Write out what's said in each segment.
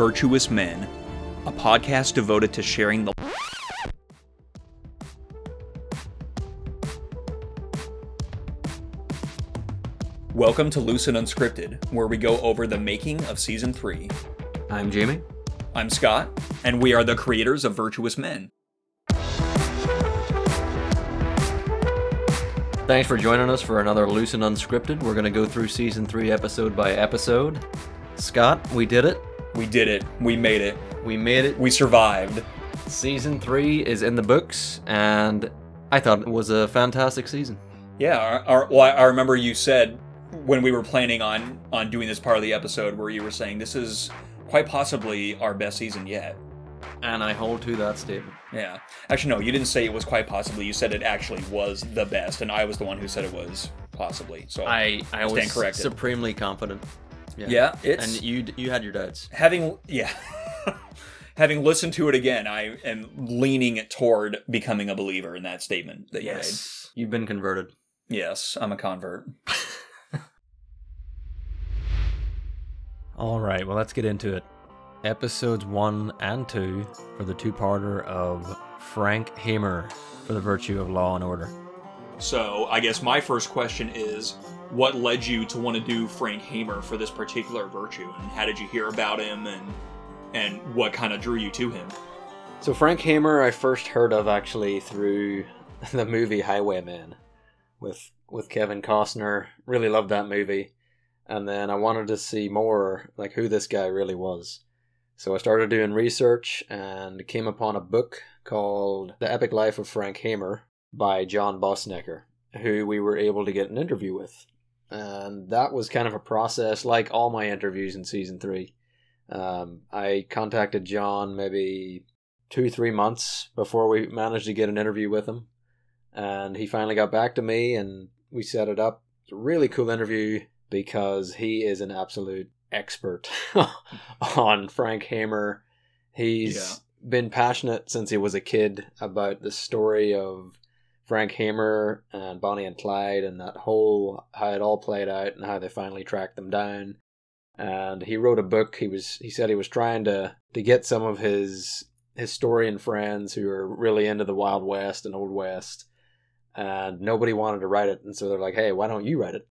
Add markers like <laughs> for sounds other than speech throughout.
Virtuous Men, a podcast devoted to sharing the Welcome to Loose and Unscripted, where we go over the making of season 3. I'm Jamie. I'm Scott, and we are the creators of Virtuous Men. Thanks for joining us for another Loose and Unscripted. We're going to go through season three episode by episode. Scott, we did it. We did it. We made it. We made it. We survived. Season three is in the books, and I thought it was a fantastic season. Yeah, our, our, well, I- remember you said when we were planning on on doing this part of the episode where you were saying this is quite possibly our best season yet. And I hold to that statement. Yeah. Actually, no, you didn't say it was quite possibly. You said it actually was the best, and I was the one who said it was possibly. So I, I Stand was corrected. supremely confident. Yeah, it's And you you had your doubts. having yeah. <laughs> having listened to it again, I am leaning toward becoming a believer in that statement that you made. You've been converted. Yes, I'm a convert. <laughs> All right, well, let's get into it. Episodes one and two for the two parter of Frank Hamer for the virtue of law and order. So, I guess my first question is what led you to want to do Frank Hamer for this particular virtue and how did you hear about him and and what kind of drew you to him? So Frank Hamer, I first heard of actually through <laughs> the movie Highwaymen with with Kevin Costner. Really loved that movie, and then I wanted to see more like who this guy really was. So I started doing research and came upon a book called The Epic Life of Frank Hamer by John Boessenecker, who we were able to get an interview with. And that was kind of a process like all my interviews in season three. Um, I contacted John maybe two, three months before we managed to get an interview with him. And he finally got back to me and we set it up. It's a really cool interview because he is an absolute expert <laughs> on Frank Hamer. He's Yeah. been passionate since he was a kid about the story of Frank Hamer and Bonnie and Clyde and that whole how it all played out and how they finally tracked them down. And he wrote a book. He was he said he was trying to to get some of his historian friends who are really into the Wild West and Old West, and nobody wanted to write it. And so they're like, "Hey, why don't you write it?"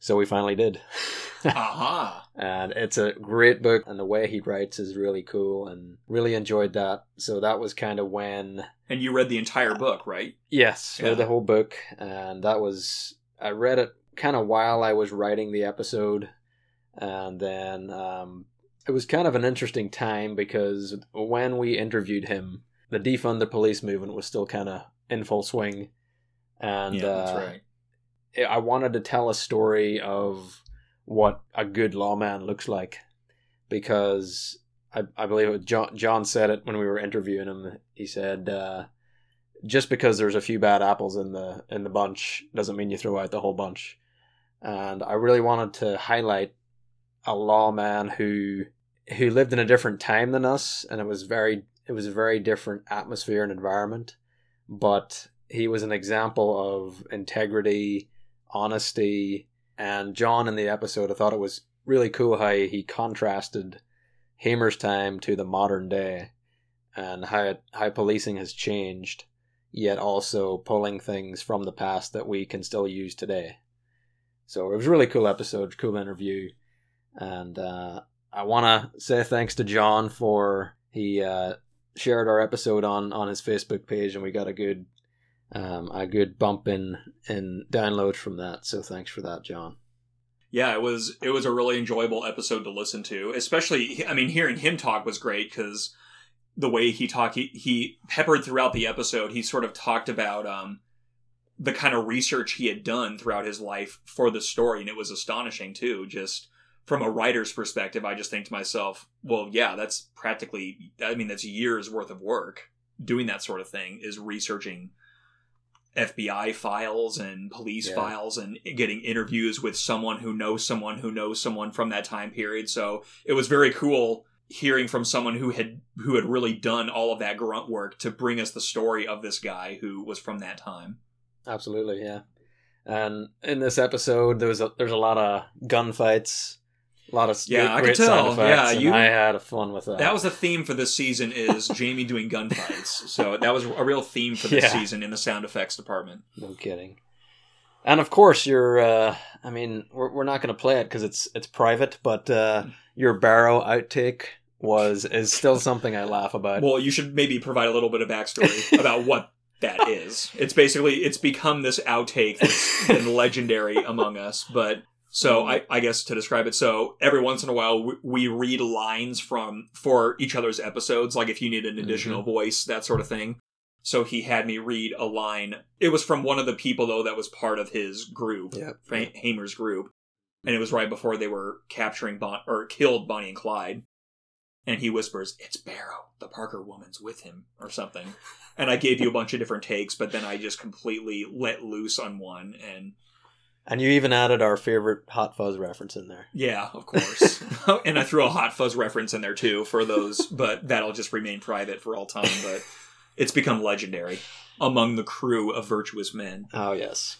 So we finally did. <laughs> Aha. and it's a great book and the way he writes is really cool and really enjoyed that so that was kind of when And you read the entire book, right? yes Yeah. read the whole book and that was i read it kind of while i was writing the episode and then um, it was kind of an interesting time because when we interviewed him the defund the police movement was still kind of in full swing and yeah, that's uh, right. I wanted to tell a story of what a good lawman looks like because I, I believe it, John, John said it when we were interviewing him. He said, uh, just because there's a few bad apples in the in the bunch doesn't mean you throw out the whole bunch. And I really wanted to highlight a lawman who who lived in a different time than us, and it was very it was a very different atmosphere and environment. But he was an example of integrity, honesty, and John in the episode, I thought it was really cool how he contrasted Hamer's time to the modern day and how how policing has changed, yet also pulling things from the past that we can still use today. So it was a really cool episode, cool interview, and uh, I want to say thanks to John for he uh, shared our episode on on his Facebook page, and we got a good um, a good bump in in downloads from that. So thanks for that, John. Yeah, it was it was a really enjoyable episode to listen to. Especially, I mean, hearing him talk was great because the way he talked, he, he peppered throughout the episode. He sort of talked about um, the kind of research he had done throughout his life for the story, and it was astonishing too. Just from a writer's perspective, I just think to myself, well, yeah, that's practically, I mean, that's years worth of work doing that sort of thing. Is researching FBI files and police Yeah. files and getting interviews with someone who knows someone who knows someone from that time period. So it was very cool hearing from someone who had who had really done all of that grunt work to bring us the story of this guy who was from that time. Absolutely, yeah. And in this episode, there was a, there's a lot of gunfights. A lot of stuff. Yeah, I could tell. Yeah, you- I had fun with that. That was the theme for this season is <laughs> Jamie doing gunfights. So that was a real theme for this Yeah. season in the sound effects department. no kidding. And of course, your uh, I mean, we're, we're not going to play it because it's it's private, but uh, your Barrow outtake was is still something I laugh about. Well, you should maybe provide a little bit of backstory about what that is. It's basically it's become this outtake that's been <laughs> legendary among us. But so mm-hmm. I, I guess to describe it, so every once in a while we, we read lines from for each other's episodes, like if you need an mm-hmm. additional voice, that sort of thing. So he had me read a line. It was from one of the people though that was part of his group, Yep. Hamer's group, and it was right before they were capturing bon- or killed Bonnie and Clyde. And he whispers, "It's Barrow. The Parker woman's with him, or something." And I gave you a bunch of different takes, but then I just completely let loose on one, and and you even added our favorite Hot Fuzz reference in there. yeah, of course. <laughs> and I threw a Hot Fuzz reference in there too for those, but that'll just remain private for all time. But it's become legendary among the crew of virtuous men. Oh yes,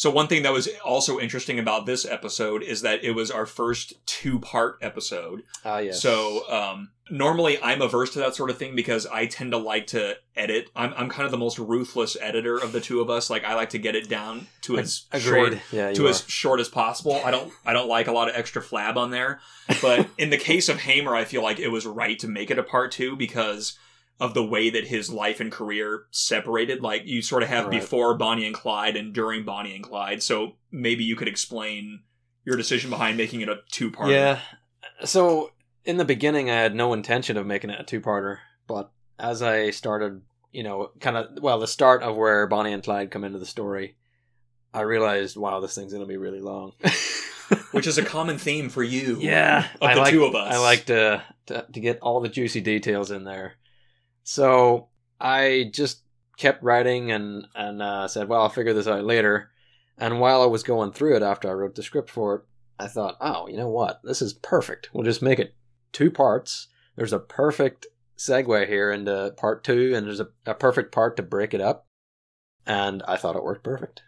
So one thing that was also interesting about this episode is that it was our first two-part episode. ah yes. So um, normally I'm averse to that sort of thing because I tend to like to edit. I'm I'm kind of the most ruthless editor of the two of us. Like I like to get it down to as agreed. short yeah, to are. as short as possible. I don't I don't like a lot of extra flab on there. But <laughs> in the case of Hamer, I feel like it was right to make it a part two because of the way that his life and career separated. Like you sort of have Right. before Bonnie and Clyde and during Bonnie and Clyde. So maybe you could explain your decision behind making it a two part. Yeah. So in the beginning, I had no intention of making it a two-parter, but as I started, you know, kind of well, the start of where Bonnie and Clyde come into the story, I realized, wow, this thing's gonna be really long. <laughs> Which is a common theme for you. yeah, Of I the like, two of us. I like to, to to get all the juicy details in there. So I just kept writing and and uh, said, well, I'll figure this out later. And while I was going through it after I wrote the script for it, I thought, oh, you know what? This is perfect. We'll just make it two parts. There's a perfect segue here into part two, and there's a, a perfect part to break it up. And I thought it worked perfect.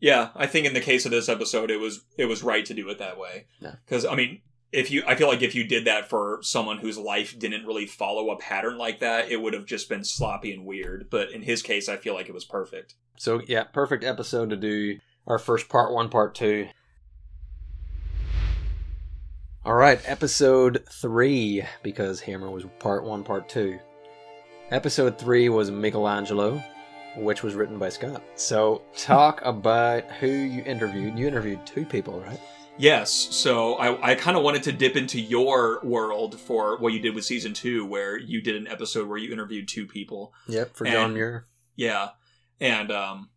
Yeah, I think in the case of this episode, it was it was right to do it that way. Yeah. Because I mean, if you, I feel like if you did that for someone whose life didn't really follow a pattern like that, it would have just been sloppy and weird. But in his case, I feel like it was perfect. So yeah, perfect episode to do our first part one, part two. All right, episode three because Hamer was part one, part two. Episode three was Michelangelo, which was written by Scott. So talk <laughs> about who you interviewed. You interviewed two people, right? Yes, so I, I kind of wanted to dip into your world for what you did with season two, where you did an episode where you interviewed two people. Yep, for And- John Muir. Yeah. And um,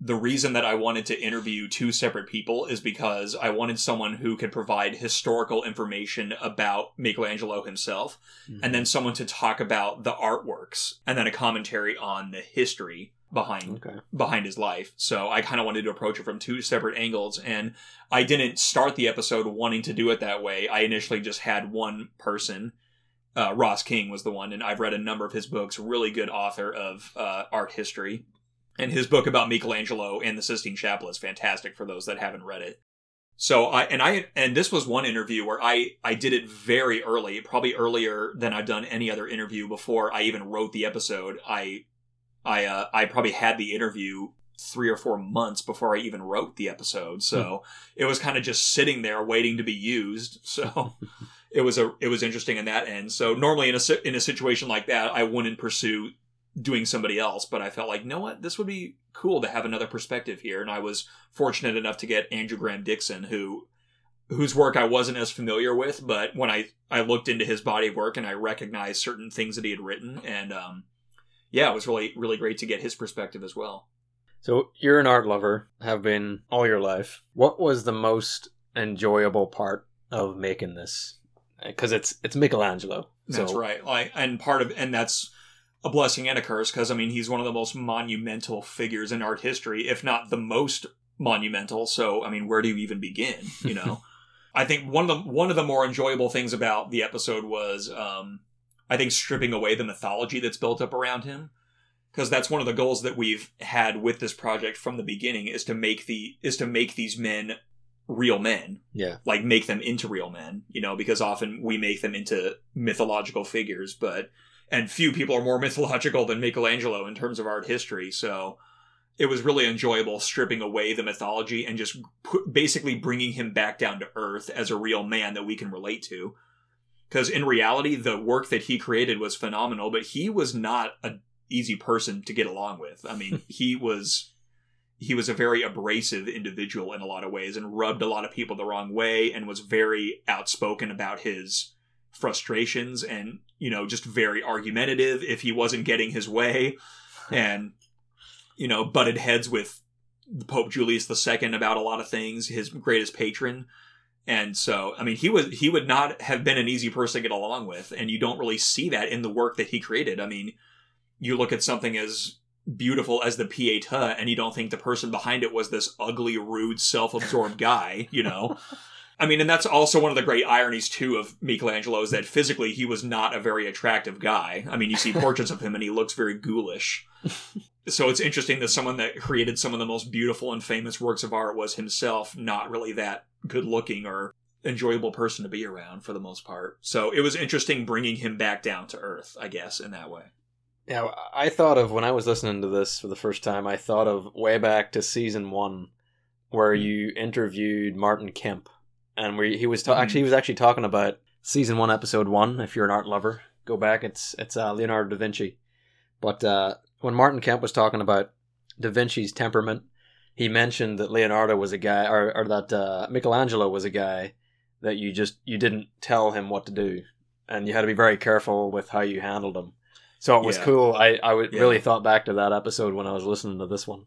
the reason that I wanted to interview two separate people is because I wanted someone who could provide historical information about Michelangelo himself, and then someone to talk about the artworks, and then a commentary on the history behind Okay. behind his life. So I kind of wanted to approach it from two separate angles, and I didn't start the episode wanting to do it that way. I initially just had one person. Uh, Ross King was the one, and I've read a number of his books. Really good author of uh, art history, and his book about Michelangelo and the Sistine Chapel is fantastic for those that haven't read it. So I and I and this was one interview where I I did it very early, probably earlier than I've done any other interview before I even wrote the episode. I I uh, I probably had the interview three or four months before I even wrote the episode, so it was kind of just sitting there waiting to be used. <laughs> So it was a it was interesting in that end. So normally in a in a situation like that, I wouldn't pursue doing somebody else, but I felt like, you know what, this would be cool to have another perspective here, and I was fortunate enough to get Andrew Graham-Dixon, who whose work I wasn't as familiar with, but when I I looked into his body of work and I recognized certain things that he had written, and um, yeah, it was really really great to get his perspective as well. So you're an art lover, have been all your life. What was the most enjoyable part of making this? Because it's it's Michelangelo. That's so, right. Like, and part of and that's a blessing and a curse because I mean he's one of the most monumental figures in art history, if not the most monumental. So I mean, where do you even begin? You know, <laughs> I think one of the one of the more enjoyable things about the episode was, um, I think stripping away the mythology that's built up around him. Because that's one of the goals that we've had with this project from the beginning is to make the is to make these men real men Yeah. like make them into real men, you know, because often we make them into mythological figures, but and few people are more <laughs> mythological than Michelangelo in terms of art history. So it was really enjoyable stripping away the mythology and just basically bringing him back down to earth as a real man that we can relate to. Because in reality, the work that he created was phenomenal, but he was not an easy person to get along with. I mean, <laughs> he was he was a very abrasive individual in a lot of ways and rubbed a lot of people the wrong way and was very outspoken about his frustrations and you know just very argumentative if he wasn't getting his way and you know butted heads with Pope Julius II about a lot of things his greatest patron and so I mean he was he would not have been an easy person to get along with and you don't really see that in the work that he created I mean you look at something as beautiful as the Pieta and you don't think the person behind it was this ugly, rude, self-absorbed <laughs> guy, you know? I mean, and that's also one of the great ironies too of Michelangelo is that physically he was not a very attractive guy. I mean, you see portraits of him and he looks very ghoulish. <laughs> so it's interesting that someone that created some of the most beautiful and famous works of art was himself not really that good looking or enjoyable person to be around for the most part. So it was interesting bringing him back down to earth, I guess, in that way. Yeah, I thought of when I was listening to this for the first time, I thought of way back to season one, where you interviewed Martin Kemp, and where he was ta- Mhm. actually he was actually talking about season one, episode one. If you're an art lover, go back. It's it's uh, Leonardo da Vinci. But uh, when Martin Kemp was talking about da Vinci's temperament, he mentioned that Leonardo was a guy, or, or that uh, Michelangelo was a guy that you just you didn't tell him what to do, and you had to be very careful with how you handled him. So it was Yeah. cool. I I Yeah. really thought back to that episode when I was listening to this one.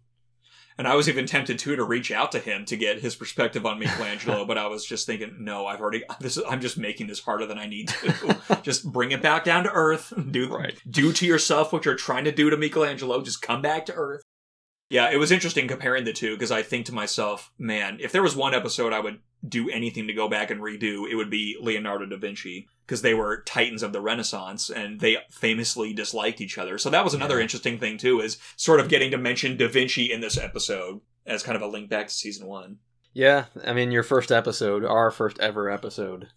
And I was even tempted too to reach out to him to get his perspective on Michelangelo, but I was just thinking, no, I've already this. Is, I'm just making this harder than I need to. <laughs> just bring it back down to earth. Do Right. do to yourself what you're trying to do to Michelangelo. Just come back to earth. Yeah, it was interesting comparing the two because I think to myself, man, if there was one episode I would do anything to go back and redo, it would be Leonardo da Vinci because they were titans of the Renaissance and they famously disliked each other. So that was another Yeah. interesting thing too, is sort of getting to mention da Vinci in this episode as kind of a link back to season one. Yeah, I mean your first episode, our first ever episode.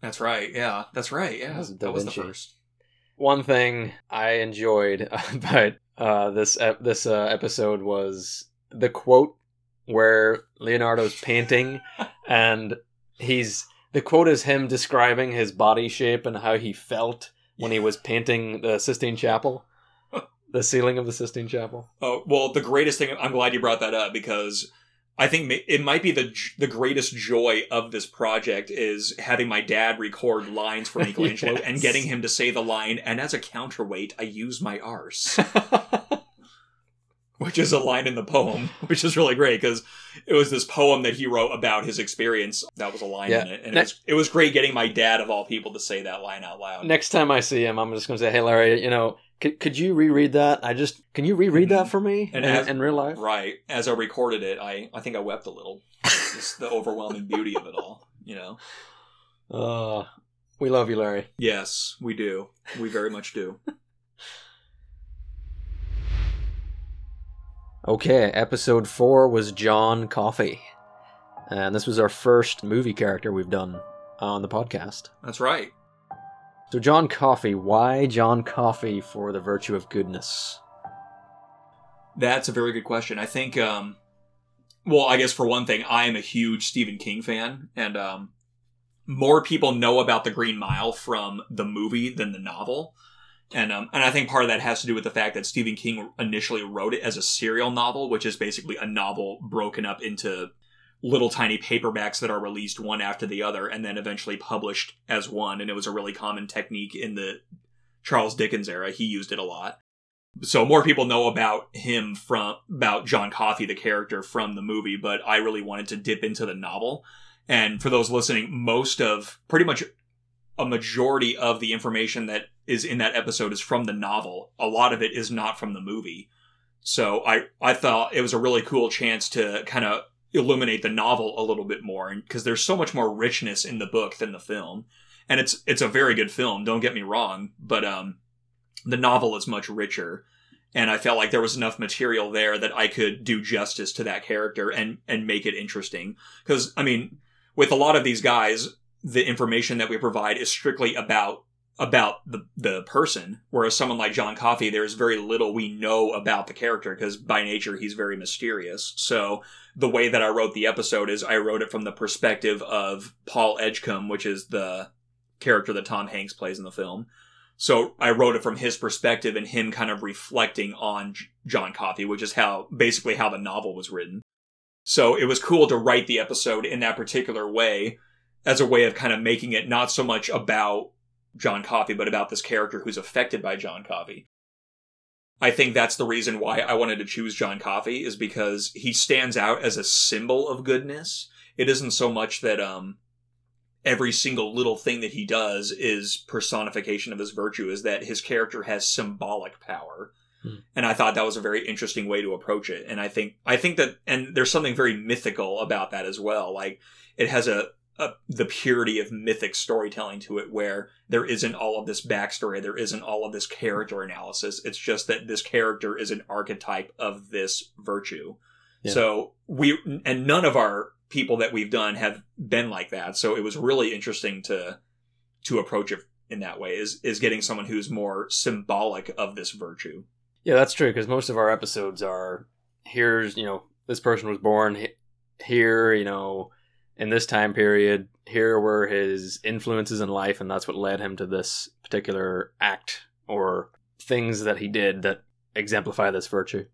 That's right. Yeah, that's right. Yeah, That was Da that was the first. One thing I enjoyed <laughs> about uh, this ep- this uh, episode was the quote where Leonardo's painting, <laughs> and he's the quote is him describing his body shape and how he felt when he was painting the Sistine Chapel, <laughs> the ceiling of the Sistine Chapel. Oh well, the greatest thing. I'm glad you brought that up because I think it might be the the greatest joy of this project is having my dad record lines for <laughs> Michelangelo and getting him to say the line. And as a counterweight, I use my arse, <laughs> which is a line in the poem, <laughs> which is really great because it was this poem that he wrote about his experience. That was a line Yeah. in it, and it was it was great getting my dad of all people to say that line out loud. Next time I see him, I'm just going to say, "Hey, Larry, you know, could, could you reread that? I just can you reread that for me And in, as- in real life?" Right. As I recorded it, I I think I wept a little. Just the overwhelming beauty of it all. You know. Uh, we love you, Larry. Yes, we do. We very much do. Okay, episode four was John Coffey. And this was our first movie character we've done on the podcast. That's right. So, John Coffey, why John Coffey for the virtue of goodness? That's a very good question. I think, um, well, I guess for one thing, I am a huge Stephen King fan, and um, more people know about The Green Mile from the movie than the novel. And um, and I think part of that has to do with the fact that Stephen King initially wrote it as a serial novel, which is basically a novel broken up into little tiny paperbacks that are released one after the other and then eventually published as one. And it was a really common technique in the Charles Dickens era. He used it a lot. So more people know about him from about John Coffey, the character from the movie, but I really wanted to dip into the novel. And for those listening, most of pretty much a majority of the information that is in that episode is from the novel. A lot of it is not from the movie. So I I thought it was a really cool chance to kind of illuminate the novel a little bit more because there's so much more richness in the book than the film. And it's it's a very good film, don't get me wrong, but um the novel is much richer. and I felt like there was enough material there that I could do justice to that character and and make it interesting. Because I mean, with a lot of these guys, the information that we provide is strictly about about the the person, whereas someone like John Coffey, there's very little we know about the character because by nature he's very mysterious. So the way that I wrote the episode is I wrote it from the perspective of Paul Edgecombe, which is the character that Tom Hanks plays in the film. So I wrote it from his perspective and him kind of reflecting on John Coffey, which is how basically how the novel was written. So it was cool to write the episode in that particular way as a way of kind of making it not so much about John Coffey, but about this character who's affected by John Coffey. I think that's the reason why I wanted to choose John Coffey is because he stands out as a symbol of goodness. It isn't so much that um every single little thing that he does is personification of his virtue is that his character has symbolic power. Hmm. And I thought that was a very interesting way to approach it. And I think I think that and there's something very mythical about that as well. Like it has a a, the purity of mythic storytelling to it where there isn't all of this backstory there isn't all of this character analysis. It's just that this character is an archetype of this virtue. Yeah. so we and none of our people that we've done have been like that. So it was really interesting to to approach it in that way is is getting someone who's more symbolic of this virtue. Yeah, that's true because most of our episodes are here's you know this person was born here, you know, in this time period. Here were his influences in life, and that's what led him to this particular act or things that he did that exemplify this virtue.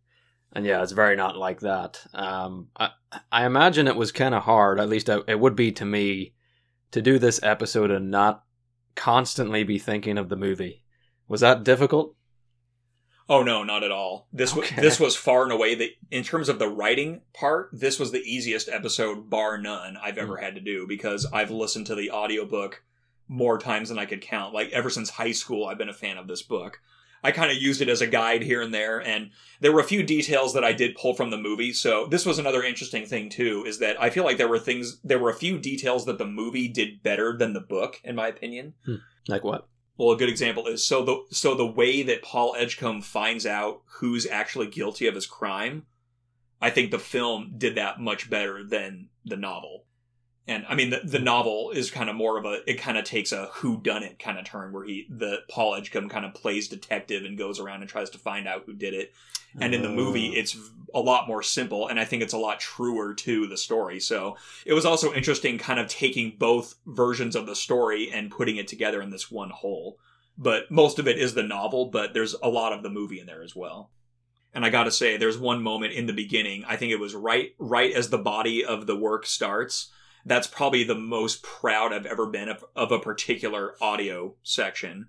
And yeah, it's very not like that. Um, I, I imagine it was kind of hard, at least it would be to me, to do this episode and not constantly be thinking of the movie. Was that difficult? Oh no, not at all. This Okay. was this was far and away the in terms of the writing part, this was the easiest episode bar none I've ever hmm. had to do because I've listened to the audiobook more times than I could count. Like ever since high school I've been a fan of this book. I kind of used it as a guide here and there and there were a few details that I did pull from the movie. So this was another interesting thing too is that I feel like there were things there were a few details that the movie did better than the book in my opinion. Hmm. Like what? Well, a good example is so the so the way that Paul Edgecombe finds out who's actually guilty of his crime, I think the film did that much better than the novel. And I mean, the, the novel is kind of more of a it kind of takes a who done it kind of turn where he the Paul Edgecombe kind of plays detective and goes around and tries to find out who did it. And in the movie, Oh. it's a lot more simple, and I think it's a lot truer to the story. So it was also interesting, kind of taking both versions of the story and putting it together in this one whole. But most of it is the novel, but there's a lot of the movie in there as well. And I got to say, there's one moment in the beginning. I think it was right, right as the body of the work starts. That's probably the most proud I've ever been of, of a particular audio section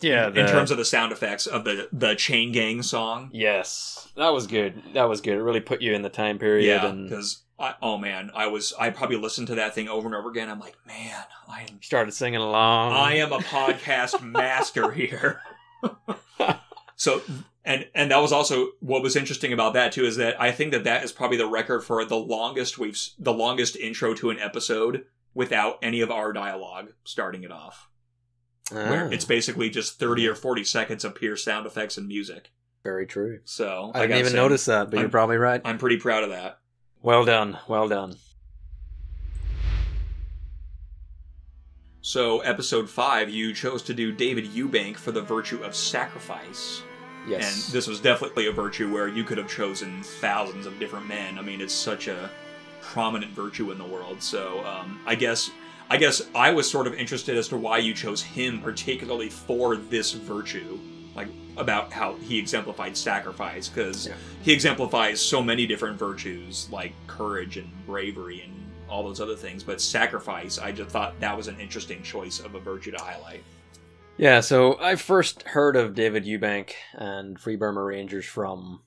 yeah, in terms of the sound effects of the the chain gang song. yes, that was good. That was good. It really put you in the time period. Yeah, and because oh man, I was I probably listened to that thing over and over again. I'm like, man, I am started singing along. I am a podcast <laughs> master here. <laughs> so and and that was also what was interesting about that too is that I think that that is probably the record for the longest we've the longest intro to an episode without any of our dialogue starting it off. Where Ah, it's basically just 30 or 40 seconds of pure sound effects and music. very true. So I didn't even say, notice that, but you're probably right. I'm pretty proud of that. well done. Well done. So, episode five, you chose to do David Eubank for the virtue of sacrifice. Yes. And this was definitely a virtue where you could have chosen thousands of different men. I mean, it's such a prominent virtue in the world. So, um, I guess, I guess I was sort of interested as to why you chose him particularly for this virtue, like about how he exemplified sacrifice, because Yeah. he exemplifies so many different virtues like courage and bravery and all those other things. But sacrifice, I just thought that was an interesting choice of a virtue to highlight. Yeah, so I first heard of David Eubank and Free Burma Rangers from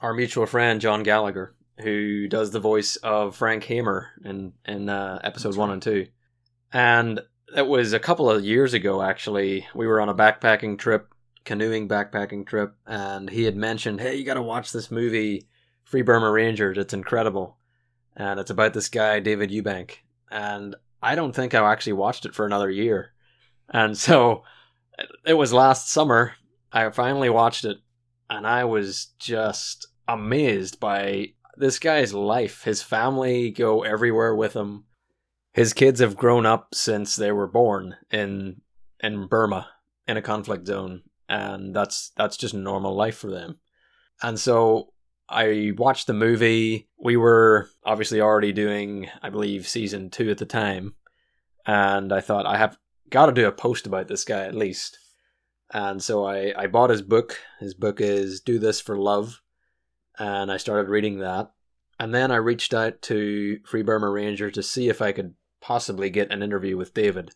our mutual friend John Gallagher, who does the voice of Frank Hamer in in uh, one and two. And it was a couple of years ago, actually. We were on a backpacking trip, canoeing backpacking trip, and he had mentioned, "Hey, you got to watch this movie, Free Burma Rangers. It's incredible." And it's about this guy, David Eubank. And I don't think I actually watched it for another year. And so it was last summer. I finally watched it, and I was just amazed by this guy's life. His family go everywhere with him. His kids have grown up since they were born in in Burma in a conflict zone, and that's that's just normal life for them. And so I watched the movie. We were obviously already doing, I believe, season two at the time, and I thought I have got to do a post about this guy at least. And so I, I bought his book. His book is Do This for Love. And I started reading that. And then I reached out to Free Burma Ranger to see if I could possibly get an interview with David.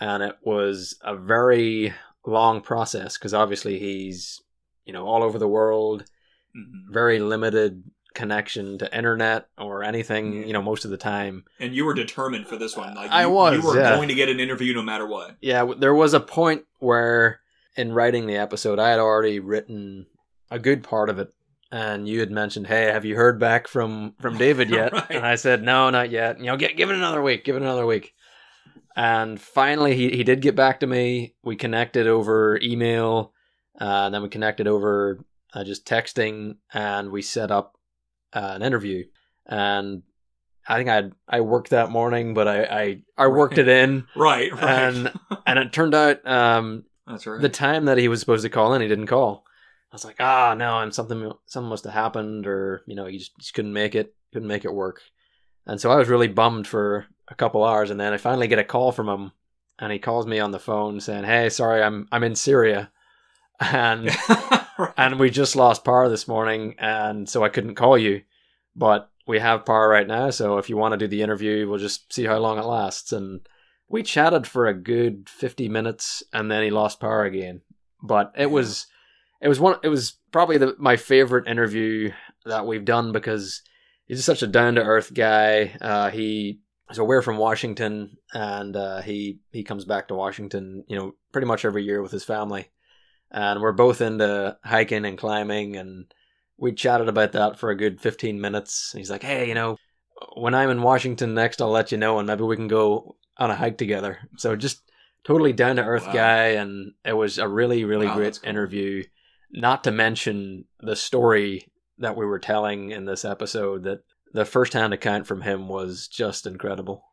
And it was a very long process because obviously he's, you know, all over the world, Mhm. very limited connection to internet or anything, you know, most of the time. And you were determined for this one. Like I was, You were yeah. going to get an interview no matter what. Yeah, there was a point where in writing the episode, I had already written a good part of it, and you had mentioned, "Hey, have you heard back from from David <laughs> yet?" Right. And I said, "No, not yet. You know, get, give it another week. Give it another week." And finally, he he did get back to me. We connected over email, uh, and then we connected over uh, just texting, and we set up uh, an interview. And I think I I worked that morning, but I I, I worked Right. it in <laughs> Right, right. and and it turned out um, That's right. the time that he was supposed to call in, he didn't call. I was like, ah, no, and something something must have happened, or you know, he just, just couldn't make it, couldn't make it work. And so I was really bummed for a couple hours, and then I finally get a call from him, and he calls me on the phone saying, "Hey, sorry, I'm I'm in Syria, and <laughs> Right. <laughs> and we just lost power this morning, and so I couldn't call you, but we have power right now. So if you want to do the interview, we'll just see how long it lasts. And we chatted for a good fifty minutes, and then he lost power again. But it was, it was one. It was probably the, my favorite interview that we've done because he's just such a down to earth guy. Uh, he so we're from Washington, and uh, he he comes back to Washington, you know, pretty much every year with his family, and we're both into hiking and climbing, and we chatted about that for a good fifteen minutes. He's like, "Hey, you know, when I'm in Washington next, I'll let you know, and maybe we can go on a hike together." So just totally down to earth Wow. guy, and it was a really really Wow, great cool. interview. Not to mention the story that we were telling in this episode that the first hand account from him was just incredible.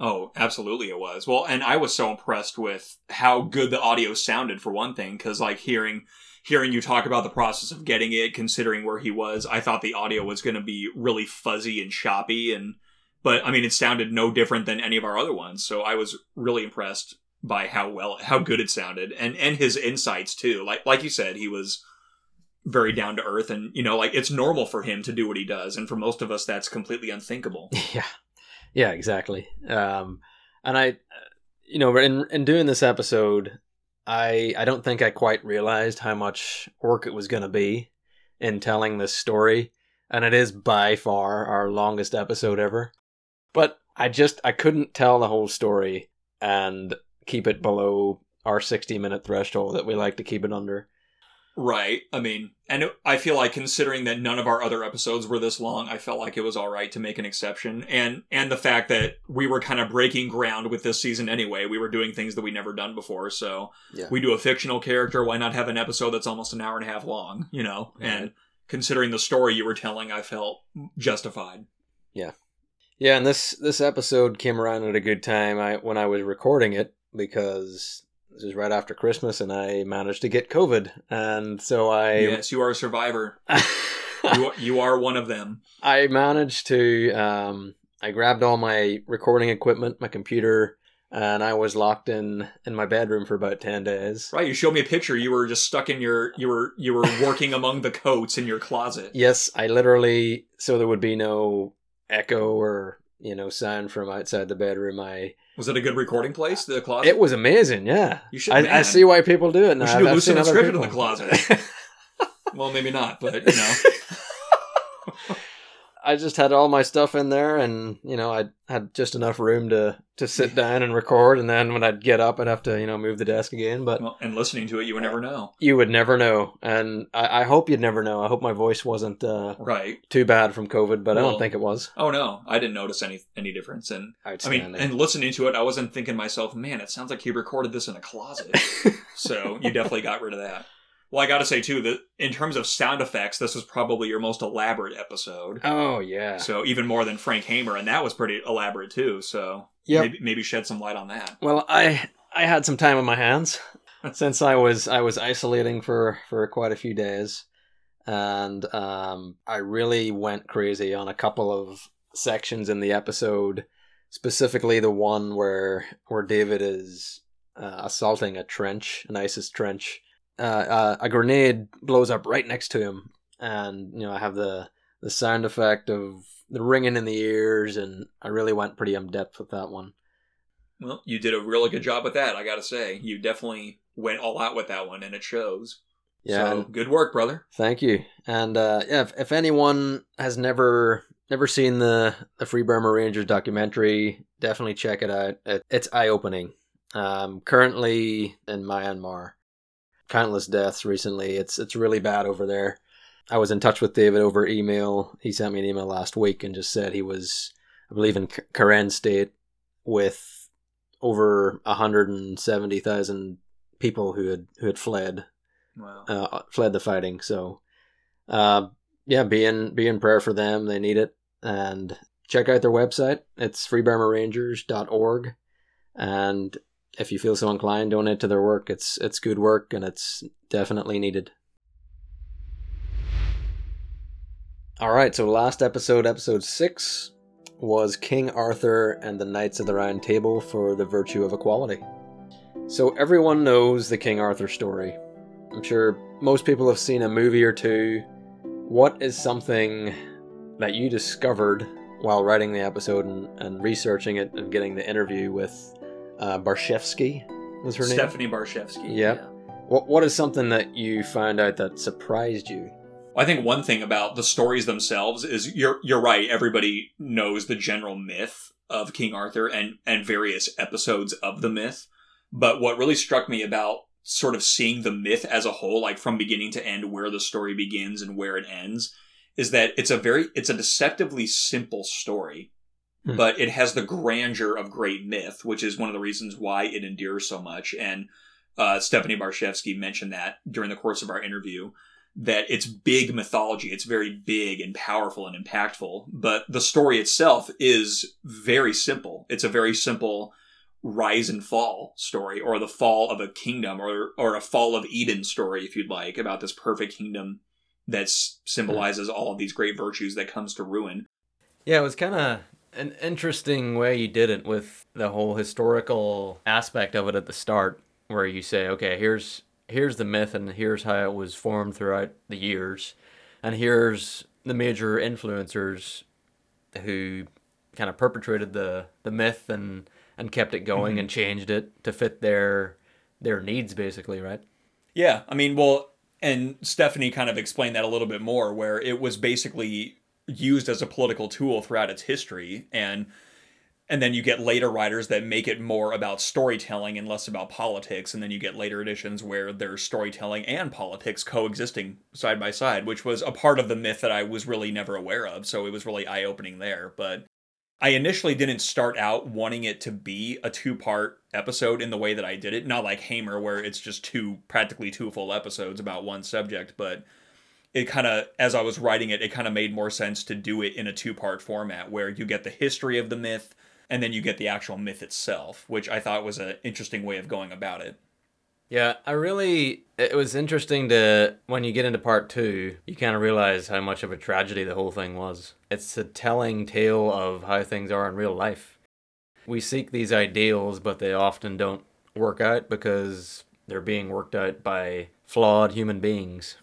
Oh, absolutely it was. Well, and I was so impressed with how good the audio sounded for one thing cuz like hearing hearing you talk about the process of getting it considering where he was, I thought the audio was going to be really fuzzy and choppy and but I mean it sounded no different than any of our other ones. So I was really impressed by how well how good it sounded and and his insights too. Like like you said, he was very down to earth and you know like it's normal for him to do what he does and for most of us that's completely unthinkable. <laughs> yeah, yeah, exactly. Um, and I, you know, in in doing this episode, I I don't think I quite realized how much work it was going to be in telling this story, and it is by far our longest episode ever. But I just I couldn't tell the whole story and keep it below our sixty minute threshold that we like to keep it under. Right. I mean, and it- I feel like considering that none of our other episodes were this long, I felt like it was all right to make an exception. And and the fact that we were kind of breaking ground with this season anyway. We were doing things that we never done before. So Yeah. we do a fictional character. Why not have an episode that's almost an hour and a half long? You know. Right. And considering the story you were telling, I felt justified. Yeah, yeah. and this this episode came around at a good time. I when I was recording it because this is right after Christmas, and I managed to get COVID, and so I yes, you are a survivor. <laughs> You are, you are one of them. I managed to um, I grabbed all my recording equipment, my computer, and I was locked in in my bedroom for about ten days. Right. You showed me a picture. You were just stuck in your. You were you were working among the coats in your closet. Yes, I literally so there would be no echo or you know sound from outside the bedroom. I Was it a good recording place? The closet. it was amazing. Yeah, You should, I, I see why people do it. Now. We should I've- do I've Lucid seen in the closet. <laughs> Well, maybe not, but you know. <laughs> I just had all my stuff in there, and you know, I had just enough room to to sit down and record. And then when I'd get up, I'd have to you know move the desk again. But Well, and listening to it, you would never know. you would never know, and I, I hope you'd never know. I hope my voice wasn't uh, Right. too bad from COVID, but I don't think it was. Oh no, I didn't notice any any difference. And I mean, and listening to it, I wasn't thinking to myself, man, it sounds like he recorded this in a closet. <laughs> so you definitely got rid of that. Well, I got to say too that in terms of sound effects, this was probably your most elaborate episode. Oh yeah. So even more than Frank Hamer, and that was pretty elaborate too. So Yep. maybe, maybe shed some light on that. Well, I I had some time on my hands <laughs> since I was I was isolating for for quite a few days, and um, I really went crazy on a couple of sections in the episode, specifically the one where where David is uh, assaulting a trench, an ISIS trench. Uh, uh, a grenade blows up right next to him, and you know I have the the sound effect of the ringing in the ears, and I really went pretty in depth with that one. Well, you did a really good job with that. I got to say, you definitely went all out with that one, and it shows. Yeah, So good work, brother. Thank you. And uh, yeah, if, if anyone has never never seen the the Free Burma Rangers documentary, definitely check it out. It, it's eye opening. Um, currently in Myanmar, countless deaths recently. It's it's really bad over there. I was in touch with David over email. He sent me an email last week and just said he was, I believe, in Karen State with over hundred and seventy thousand people who had who had fled Wow. uh, fled the fighting. So, uh, yeah, be in be in prayer for them. They need it. And check out their website. It's freeburmarangers.org. And if you feel so inclined, donate to their work. It's it's good work and it's definitely needed. All right, so last episode, episode six, was King Arthur and the Knights of the Round Table for the virtue of equality. So everyone knows the King Arthur story. I'm sure most people have seen a movie or two. What is something that you discovered while writing the episode and, and researching it and getting the interview with uh, Barczewski? Was her name? Stephanie Barczewski. Yep. What What is something that you found out that surprised you? I think one thing about the stories themselves is you're you're right. Everybody knows the general myth of King Arthur and and various episodes of the myth. But what really struck me about sort of seeing the myth as a whole, like from beginning to end, where the story begins and where it ends, is that it's a very it's a deceptively simple story. Hmm. But it has the grandeur of great myth, which is one of the reasons why it endures so much. And uh, Stephanie Barczewski mentioned that during the course of our interview that it's big mythology. It's very big and powerful and impactful. But the story itself is very simple. It's a very simple rise and fall story, or the fall of a kingdom, or or a fall of Eden story, if you'd like, about this perfect kingdom that symbolizes all of these great virtues that comes to ruin. Yeah, it was kind of an interesting way you did it with the whole historical aspect of it at the start, where you say, okay, here's here's the myth and here's how it was formed throughout the years, and here's the major influencers who kind of perpetrated the the myth and and kept it going mm-hmm. and changed it to fit their their needs, basically, right? Yeah, I mean, well, and Stephanie kind of explained that a little bit more, where it was basically used as a political tool throughout its history, and and then you get later writers that make it more about storytelling and less about politics, and then you get later editions where there's storytelling and politics coexisting side by side, which was a part of the myth that I was really never aware of. So it was really eye opening there, but. I initially didn't start out wanting it to be a two part episode in the way that I did it. Not like Hamer, where it's just two, practically two full episodes about one subject, but it kind of, as I was writing it, it kind of made more sense to do it in a two part format where you get the history of the myth and then you get the actual myth itself, which I thought was an interesting way of going about it. Yeah, I really. It was interesting to when you get into part two, you kind of realize how much of a tragedy the whole thing was. It's a telling tale of how things are in real life. We seek these ideals, but they often don't work out because they're being worked out by flawed human beings.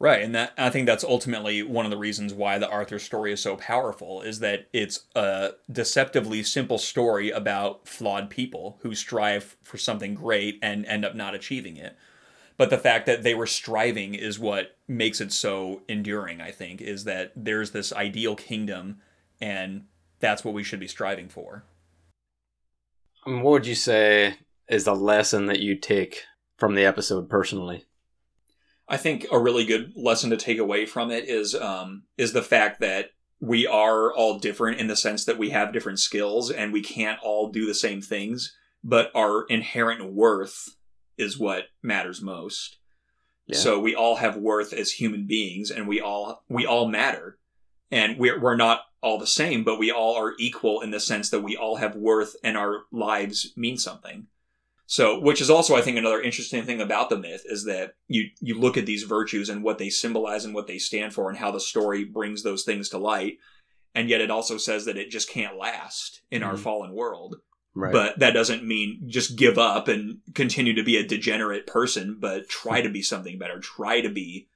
Right, and that I think that's ultimately one of the reasons why the Arthur story is so powerful is that it's a deceptively simple story about flawed people who strive for something great and end up not achieving it. But the fact that they were striving is what makes it so enduring, I think, is that there's this ideal kingdom and that's what we should be striving for. What would you say is the lesson that you take from the episode personally? I think a really good lesson to take away from it is um, is the fact that we are all different in the sense that we have different skills and we can't all do the same things, but our inherent worth is what matters most. Yeah. So we all have worth as human beings, and we all we all matter, and we're we're not all the same, but we all are equal in the sense that we all have worth, and our lives mean something. So, which is also, I think, another interesting thing about the myth is that you you look at these virtues and what they symbolize and what they stand for, and how the story brings those things to light, and yet it also says that it just can't last in our Mhm. fallen world. Right. But that doesn't mean just give up and continue to be a degenerate person, but try to be something better. Try to be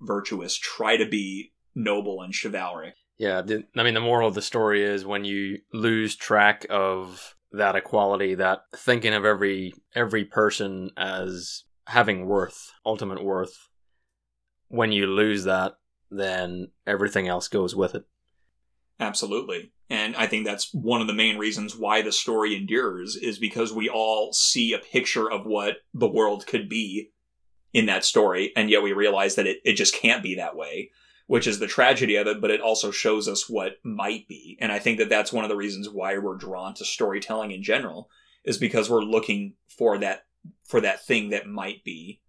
virtuous. Try to be noble and chivalric. Yeah, the, I mean, the moral of the story is when you lose track of that equality, that thinking of every every person as having worth, ultimate worth, when you lose that, then everything else goes with it. Absolutely. And I think that's one of the main reasons why the story endures is because we all see a picture of what the world could be in that story, and yet we realize that it, it just can't be that way, which is the tragedy of it, but it also shows us what might be. And I think that that's one of the reasons why we're drawn to storytelling in general, is because we're looking for that for that thing that might be.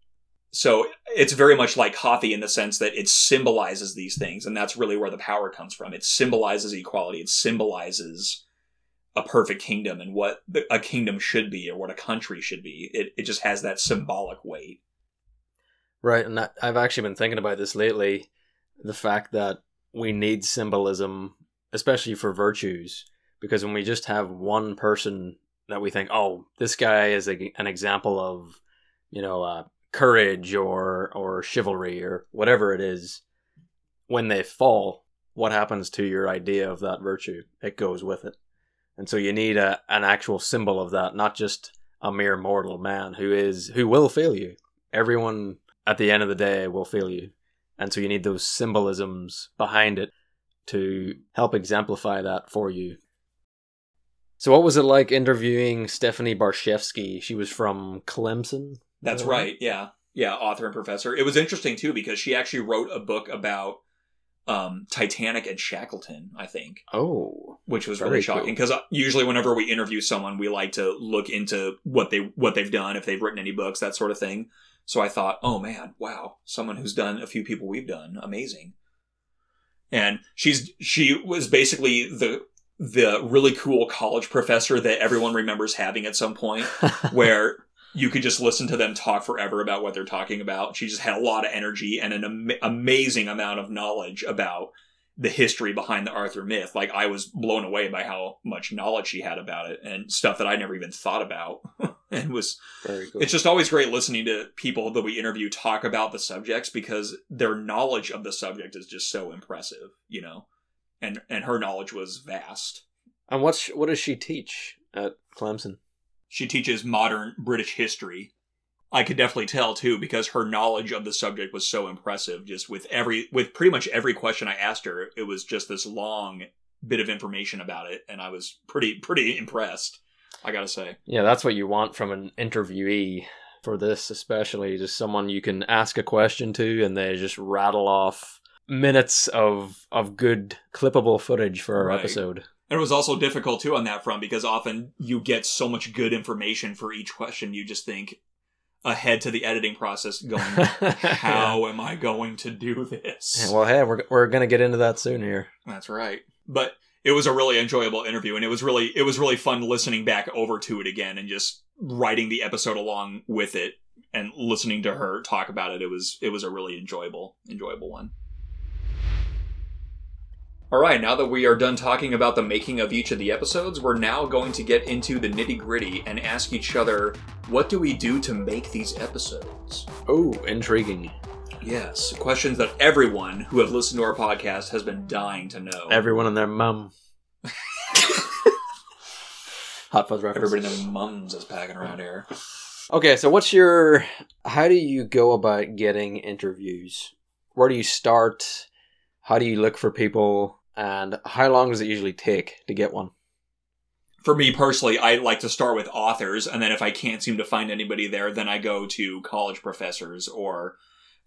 So it's very much like coffee in the sense that it symbolizes these things, and that's really where the power comes from. It symbolizes equality. It symbolizes a perfect kingdom and what a kingdom should be or what a country should be. It it just has that symbolic weight. Right, and I've actually been thinking about this lately. The fact that we need symbolism, especially for virtues, because when we just have one person that we think, oh, this guy is a, an example of, you know, uh, courage or or chivalry or whatever it is, when they fall, what happens to your idea of that virtue? It goes with it, and so you need a an actual symbol of that, not just a mere mortal man who is who will fail you. Everyone at the end of the day will fail you. And so you need those symbolisms behind it to help exemplify that for you. So what was it like interviewing Stephanie Barczewski? She was from Clemson. That's right. Yeah. Yeah. Author and professor. It was interesting too because she actually wrote a book about um, Titanic and Shackleton, I think, Oh, which was really shocking because usually whenever we interview someone, we like to look into what they what they've done, if they've written any books, that sort of thing. So I thought, oh man, wow, someone who's done a few people we've done, amazing. And she's she was basically the the really cool college professor that everyone remembers having at some point <laughs> where you could just listen to them talk forever about what they're talking about. She just had a lot of energy and an am- amazing amount of knowledge about the history behind the Arthur myth. Like I was blown away by how much knowledge she had about it and stuff that I never even thought about. <laughs> <laughs> and was very cool. it's just always great listening to people that we interview talk about the subjects because their knowledge of the subject is just so impressive, you know. And and her knowledge was vast. and what's what does she teach at Clemson? she teaches modern British history. I could definitely tell too because her knowledge of the subject was so impressive. Just with every, with pretty much every question I asked her, it was just this long bit of information about it, and I was pretty, pretty impressed. I gotta say, Yeah, that's what you want from an interviewee for this, especially just someone you can ask a question to and they just rattle off minutes of of good clippable footage for our Right. episode. and it was also difficult too on that front because often you get so much good information for each question, you just think ahead to the editing process, going, <laughs> "How am I going to do this?" Yeah, well, hey, we're we're gonna get into that soon here. That's right. But it was a really enjoyable interview, and it was really it was really fun listening back over to it again and just writing the episode along with it and listening to her talk about it. It was it was a really enjoyable enjoyable one. All right, now that we are done talking about the making of each of the episodes, we're now going to get into the nitty gritty and ask each other, what do we do to make these episodes? Oh, intriguing. Yes, questions that everyone who have listened to our podcast has been dying to know. Everyone and their mum. <laughs> Hot fuzz reference. Everybody and their mums is packing around here. Okay, so what's your? How do you go about getting interviews? Where do you start? How do you look for people? And how long does it usually take to get one? For me personally, I like to start with authors, and then if I can't seem to find anybody there, then I go to college professors or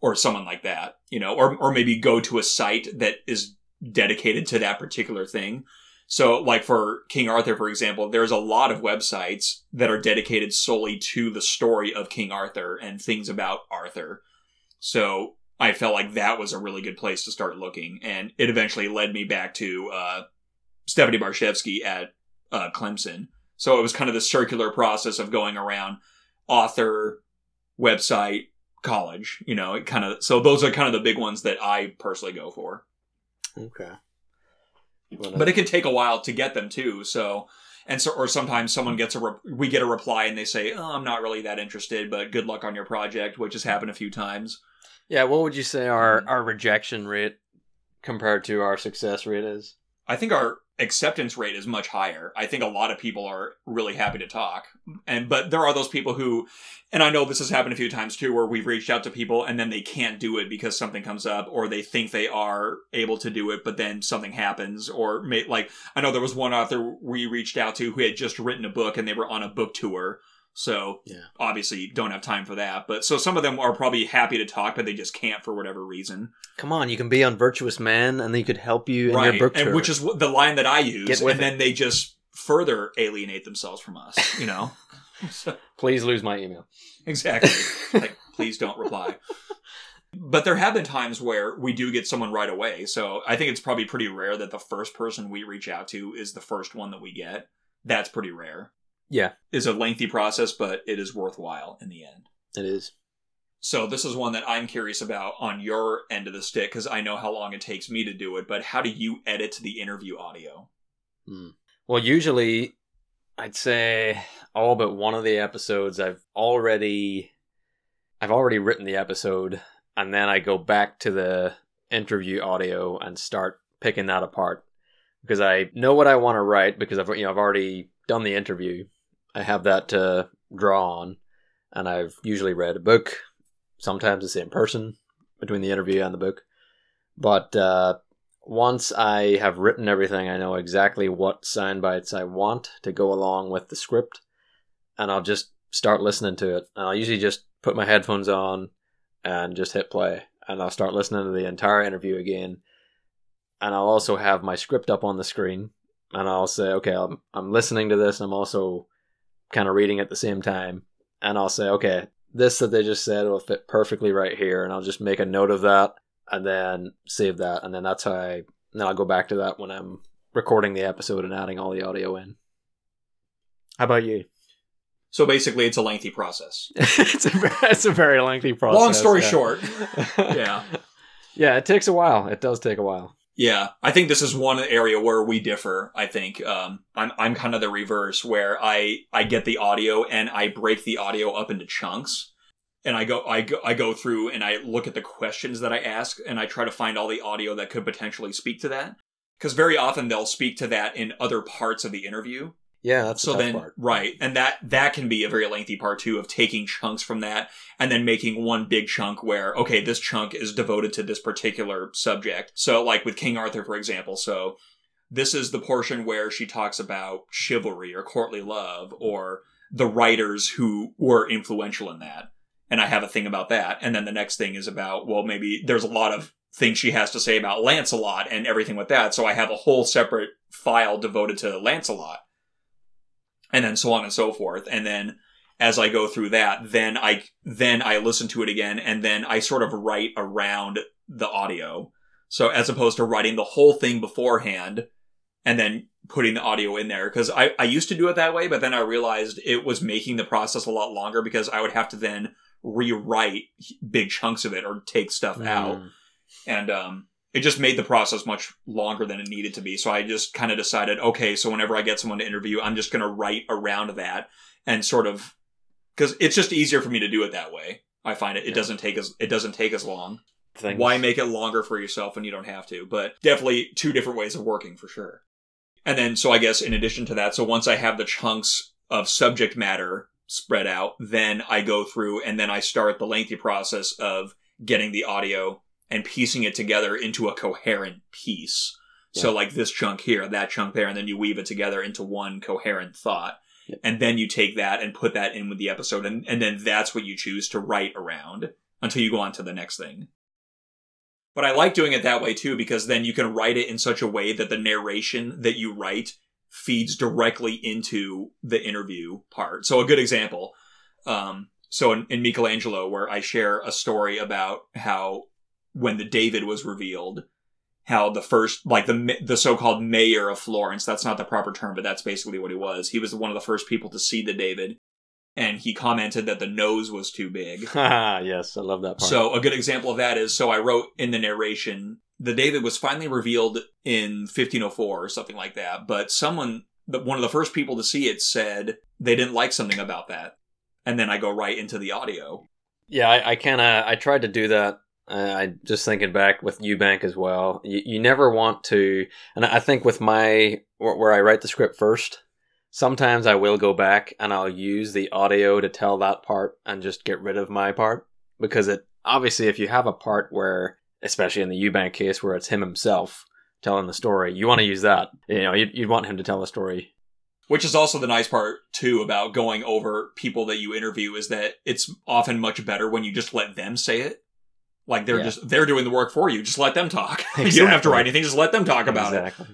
or someone like that, you know, or or maybe go to a site that is dedicated to that particular thing. So, like for King Arthur, for example, there's a lot of websites that are dedicated solely to the story of King Arthur and things about Arthur. So I felt like that was a really good place to start looking, and it eventually led me back to uh, Stephanie Barczewski at uh, Clemson. So it was kind of the circular process of going around author, website, college. You know, it kind of. So those are kind of the big ones that I personally go for. Okay. But it uh, can take a while to get them too. So. And so, or sometimes someone gets a, re- we get a reply and they say, "Oh, I'm not really that interested, but good luck on your project," which has happened a few times. yeah, what would you say our mm. our rejection rate compared to our success rate is? I think our acceptance rate is much higher. I think a lot of people are really happy to talk. And but there are those people who and I know this has happened a few times too where we've reached out to people and then they can't do it because something comes up or they think they are able to do it but then something happens or may, like I know there was one author we reached out to who had just written a book and they were on a book tour. So Yeah. obviously don't have time for that. But so some of them are probably happy to talk but they just can't for whatever reason. Come on, you can be on Virtuous Men, and they could help you in right. your book and tour. which is the line that I use, and with then they just further alienate themselves from us. You know, <laughs> <laughs> So- please lose my email. exactly. <laughs> like, please don't reply. But there have been times where we do get someone right away. So I think it's probably pretty rare that the first person we reach out to is the first one that we get. That's pretty rare. Yeah, It's a lengthy process, but it is worthwhile in the end. it is. So this is one that I'm curious about on your end of the stick because I know how long it takes me to do it. But how do you edit the interview audio? Hmm. Well, usually, I'd say all but one of the episodes I've already, I've already written the episode, and then I go back to the interview audio and start picking that apart because I know what I want to write because I've you know I've already done the interview. I have that to draw on, and I've usually read a book, sometimes the same person between the interview and the book, but. uh once I have written everything, I know exactly what sound bites I want to go along with the script, and I'll just start listening to it. And I'll usually just put my headphones on and just hit play, and I'll start listening to the entire interview again. And I'll also have my script up on the screen, and I'll say, okay, I'm, I'm listening to this, and I'm also kind of reading at the same time, and I'll say, okay, this that they just said will fit perfectly right here, and I'll just make a note of that and then save that, and then that's how I. Then I'll go back to that when I'm recording the episode and adding all the audio in. How about you? So basically, it's a lengthy process. <laughs> it's a it's a very lengthy process. Long story yeah. short, <laughs> yeah. yeah, it takes a while. It does take a while. Yeah, I think this is one area where we differ. I think um, I'm I'm kind of the reverse, where I I get the audio and I break the audio up into chunks, and I go I go I go through and I look at the questions that I ask, and I try to find all the audio that could potentially speak to that. Because very often they'll speak to that in other parts of the interview. Yeah, that's so the then part. right and that that can be a very lengthy part too of taking chunks from that and then making one big chunk where okay this chunk is devoted to this particular subject. So like with king arthur for example so this is the portion where she talks about chivalry or courtly love or the writers who were influential in that and i have a thing about that. And then the next thing is about well maybe there's a lot of things she has to say about lancelot and everything with that so i have a whole separate file devoted to lancelot and then so on and so forth. And then as I go through that, then I then I listen to it again, and then I sort of write around the audio. So as opposed to writing the whole thing beforehand and then putting the audio in there, because I I used to do it that way, but then I realized it was making the process a lot longer because I would have to then rewrite big chunks of it or take stuff out Mm. and um, it just made the process much longer than it needed to be. So I just kind of decided, okay, so whenever I get someone to interview, I'm just going to write around that and sort of because it's just easier for me to do it that way. I find it. It Yeah. doesn't take as it doesn't take as long. Things. Why make it longer for yourself when you don't have to? But definitely two different ways of working for sure. And then, so I guess in addition to that, so once I have the chunks of subject matter spread out, then I go through and then I start the lengthy process of getting the audio and piecing it together into a coherent piece. So like this chunk here, that chunk there, and then you weave it together into one coherent thought. Yeah. And then you take that and put that in with the episode, and, and then that's what you choose to write around until you go on to the next thing. But I like doing it that way too, because then you can write it in such a way that the narration that you write feeds directly into the interview part. So a good example, um, so in, in Michelangelo, where I share a story about how when the David was revealed, how the first, like the the so-called mayor of Florence, that's not the proper term, but that's basically what he was. He was one of the first people to see the David, and he commented that the nose was too big. <laughs> yes, I love that part. So a good example of that is so I wrote in the narration the David was finally revealed in 1504 or something like that, but someone one of the first people to see it said they didn't like something about that. And then I go right into the audio. Yeah, I, I kind of I tried to do that. I just thinking back with Eubank as well. You, you never want to, and I think with my where I write the script first, sometimes I will go back and I'll use the audio to tell that part and just get rid of my part because it obviously if you have a part where, especially in the Eubank case where it's him himself telling the story, you want to use that. You know, you'd, you'd want him to tell the story which is also the nice part too about going over people that you interview is that it's often much better when you just let them say it like they're yeah. just they're doing the work for you just let them talk exactly. <laughs> you don't have to write anything just let them talk about exactly.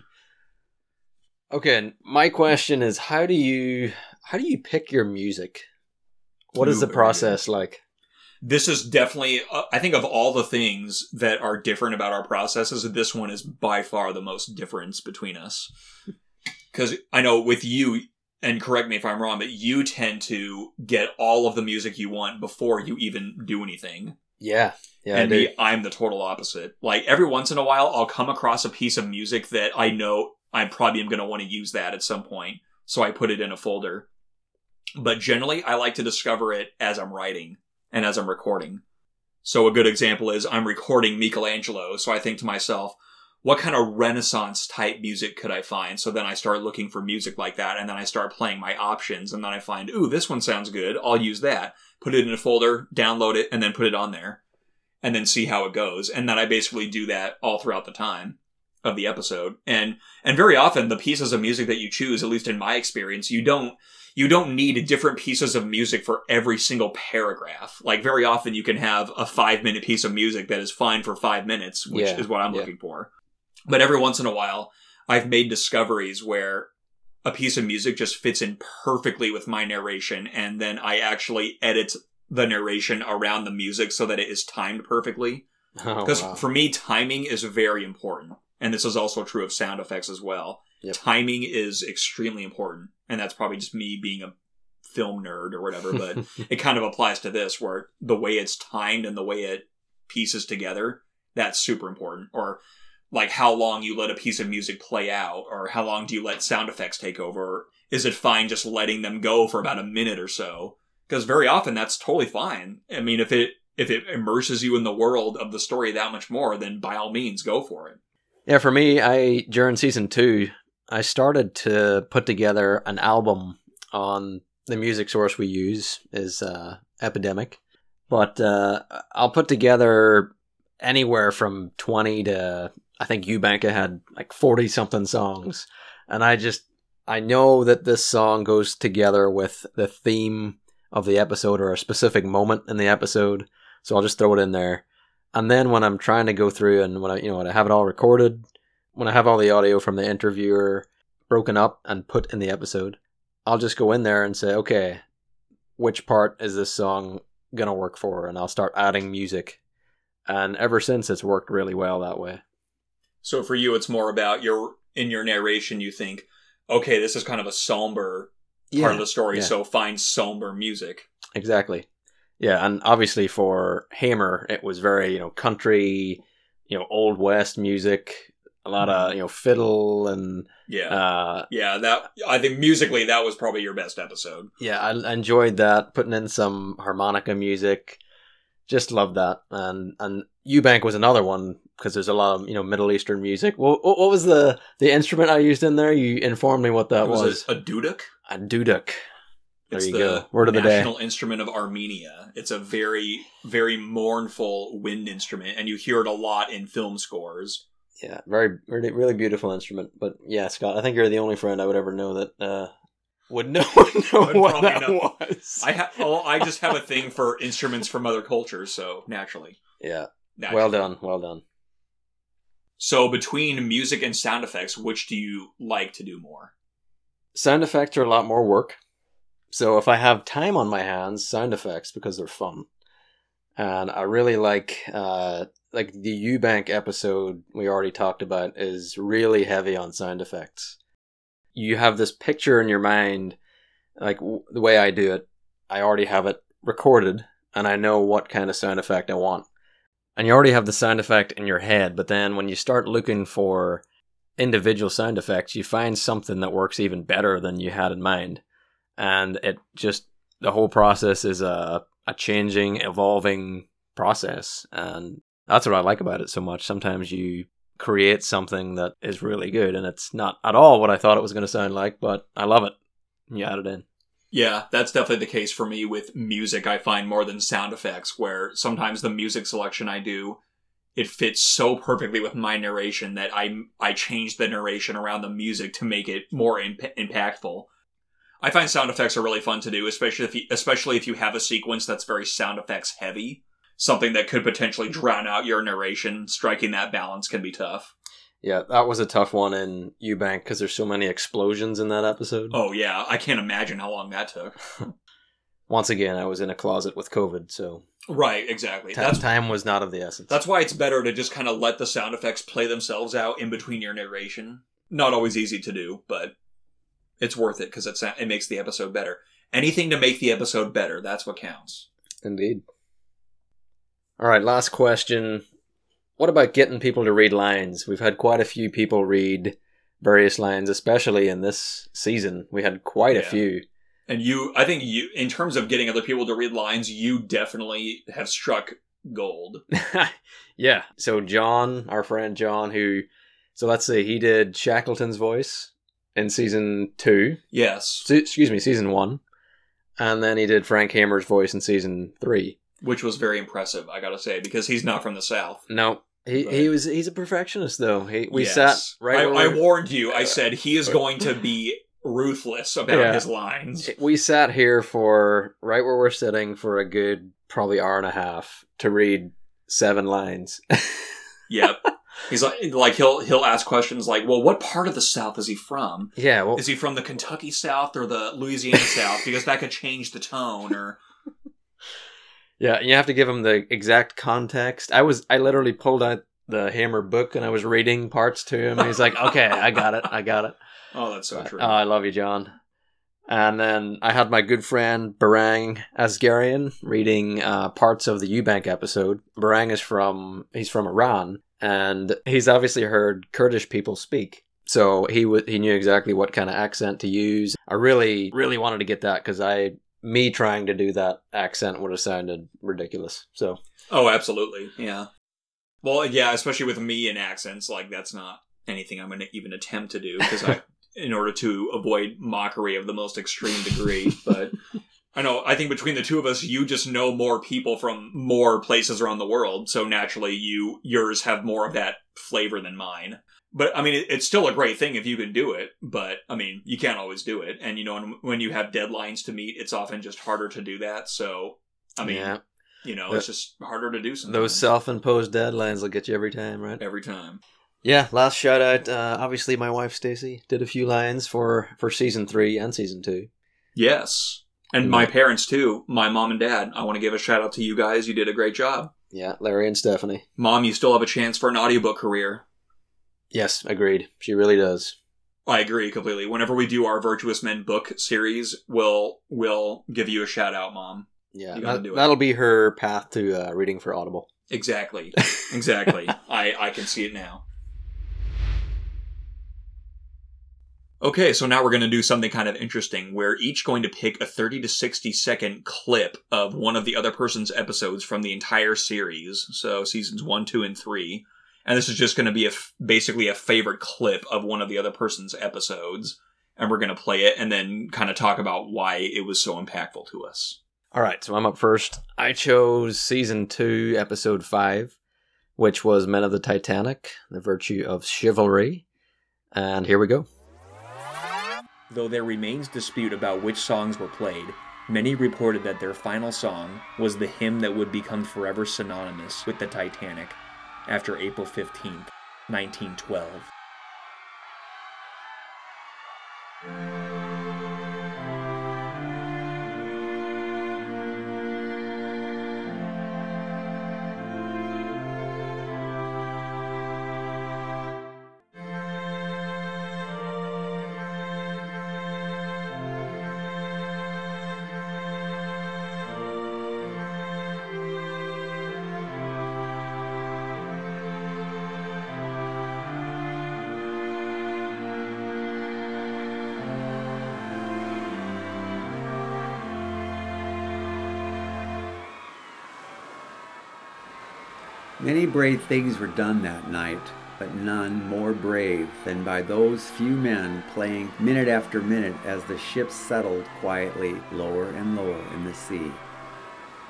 it okay my question is how do you how do you pick your music what is the process like this is definitely uh, i think of all the things that are different about our processes this one is by far the most difference between us because I know with you, and correct me if I'm wrong, but you tend to get all of the music you want before you even do anything. Yeah. Yeah. And me, I'm the total opposite. Like every once in a while, I'll come across a piece of music that I know I probably am going to want to use that at some point. So I put it in a folder. But generally, I like to discover it as I'm writing and as I'm recording. So a good example is I'm recording Michelangelo. So I think to myself, what kind of Renaissance type music could I find? So then I start looking for music like that, and then I start playing my options, and then I find, ooh, this one sounds good. I'll use that. Put it in a folder, download it, and then put it on there, and then see how it goes. And then I basically do that all throughout the time of the episode. And and very often the pieces of music that you choose, at least in my experience, you don't you don't need different pieces of music for every single paragraph. Like very often you can have a five minute piece of music that is fine for five minutes, which yeah, is what I'm yeah. looking for. But every once in a while, I've made discoveries where a piece of music just fits in perfectly with my narration, and then I actually edit the narration around the music so that it is timed perfectly. Because oh, wow. for me, timing is very important. And this is also true of sound effects as well. Yep. Timing is extremely important. And that's probably just me being a film nerd or whatever, but <laughs> it kind of applies to this where the way it's timed and the way it pieces together, that's super important. Or like how long you let a piece of music play out or how long do you let sound effects take over? Is it fine just letting them go for about a minute or so? Because very often that's totally fine. I mean if it if it immerses you in the world of the story that much more then by all means go for it. Yeah for me i during season two i started to put together an album on the music source we use is uh, epidemic. But uh, i'll put together anywhere from 20 to I think Eubanka had like 40 something songs. And I just, I know that this song goes together with the theme of the episode or a specific moment in the episode. So I'll just throw it in there. And then when I'm trying to go through and when I, you know, when I have it all recorded, when I have all the audio from the interviewer broken up and put in the episode, I'll just go in there and say, okay, which part is this song going to work for? And I'll start adding music. And ever since, it's worked really well that way. So for you, it's more about your in your narration. You think, okay, this is kind of a somber yeah, part of the story, yeah. so find somber music. Exactly. Yeah, and obviously for Hamer, it was very you know country, you know old west music, a lot of mm-hmm. you know fiddle and yeah, uh, yeah. That I think musically that was probably your best episode. Yeah, I enjoyed that. Putting in some harmonica music, just loved that. And and Eubank was another one because there's a lot of you know Middle Eastern music. What, what was the the instrument I used in there? You informed me what that was. was. A, a duduk. A duduk. There it's you the go. Word of the day. national instrument of Armenia. It's a very very mournful wind instrument, and you hear it a lot in film scores. Yeah, very really, really beautiful instrument. But yeah, Scott, I think you're the only friend I would ever know that uh, would know, <laughs> know would what that know. was. I have. Oh, I just have a thing for instruments from other cultures, so naturally. Yeah. Naturally. Well done. Well done. So between music and sound effects, which do you like to do more? Sound effects are a lot more work. So if I have time on my hands, sound effects because they're fun, and I really like uh, like the Eubank episode we already talked about is really heavy on sound effects. You have this picture in your mind, like w- the way I do it. I already have it recorded, and I know what kind of sound effect I want. And you already have the sound effect in your head, but then when you start looking for individual sound effects, you find something that works even better than you had in mind. And it just the whole process is a a changing, evolving process, and that's what I like about it so much. Sometimes you create something that is really good, and it's not at all what I thought it was going to sound like, but I love it. You add it in. Yeah, that's definitely the case for me with music. I find more than sound effects, where sometimes the music selection I do, it fits so perfectly with my narration that I I change the narration around the music to make it more imp- impactful. I find sound effects are really fun to do, especially if you, especially if you have a sequence that's very sound effects heavy. Something that could potentially drown out your narration. Striking that balance can be tough. Yeah, that was a tough one in Eubank because there's so many explosions in that episode. Oh yeah, I can't imagine how long that took. <laughs> Once again, I was in a closet with COVID, so Right, exactly. ti- That's time was not of the essence. That's why it's better to just kind of let the sound effects play themselves out in between your narration. Not always easy to do, but it's worth it because it's it makes the episode better. Anything to make the episode better, that's what counts. Indeed. All right, last question. What about getting people to read lines? We've had quite a few people read various lines, especially in this season. We had quite a few. And you, I think you, in terms of getting other people to read lines, you definitely have struck gold. <laughs> yeah. So John, our friend John, who, so let's see, he did Shackleton's voice in season two. Yes, Se- excuse me, season one, and then he did Frank Hamer's voice in season three. Which was very impressive, I gotta say, because he's not from the South. No, he, he was he's a perfectionist though. He we Yes. sat right. I, I warned you. I said he is going to be ruthless about Yeah. his lines. we sat here for right where we're sitting for a good probably hour and a half to read seven lines. <laughs> Yep. He's like, like he'll he'll ask questions like, "Well, what part of the South is he from? yeah, well, Is he from the Kentucky South or the Louisiana South? Because that could change the tone." Or yeah, you have to give him the exact context. I was I literally pulled out the Hamer book and I was reading parts to him. He's like, "Okay, I got it, I got it." <laughs> oh, that's so true. Oh, I love you, John. And then I had my good friend Barang Asgarian reading uh, parts of the Eubank episode. Barang is from he's from Iran, and he's obviously heard Kurdish people speak, so he w- he knew exactly what kind of accent to use. I really really wanted to get that because I me trying to do that accent would have sounded ridiculous. So oh, absolutely. Yeah. Well, yeah, especially with me and accents, like that's not anything I'm going to even attempt to do because I, <laughs> in order to avoid mockery of the most extreme degree. But I know, I think between the two of us, you just know more people from more places around the world, so naturally, you yours have more of that flavor than mine. But I mean, it, it's still a great thing if you can do it. But I mean, you can't always do it, and you know, when- when you have deadlines to meet, it's often just harder to do that. So, I mean, yeah, you know, The- it's just harder to do something. those self-imposed deadlines will get you every time, right? every time. Yeah, last shout out. Uh, obviously, my wife Stacy did a few lines for for season three and season two. Yes. And my parents too, my mom and dad. I want to give a shout out to you guys. You did a great job. Yeah, Larry and Stephanie. Mom, you still have a chance for an audiobook career. Yes, agreed. She really does. I agree completely. Whenever we do our Virtuous Men book series, we'll we'll give you a shout out, mom. Yeah, that, that'll be her path to uh, reading for Audible. Exactly. <laughs> Exactly. I I can see it now. Okay, so now we're going to do something kind of interesting. We're each going to pick a 30 to 60 second clip of one of the other person's episodes from the entire series. So seasons 1, 2, and 3. And this is just going to be a f- basically a favorite clip of one of the other person's episodes. And we're going to play it and then kind of talk about why it was so impactful to us. All right, so I'm up first. I chose season two, episode five, which was Men of the Titanic: The Virtue of Chivalry, and here we go. Though there remains dispute about which songs were played, many reported that their final song was the hymn that would become forever synonymous with the Titanic after April 15, 1912. Brave things were done that night, but none more brave than by those few men playing minute after minute as the ship settled quietly lower and lower in the sea.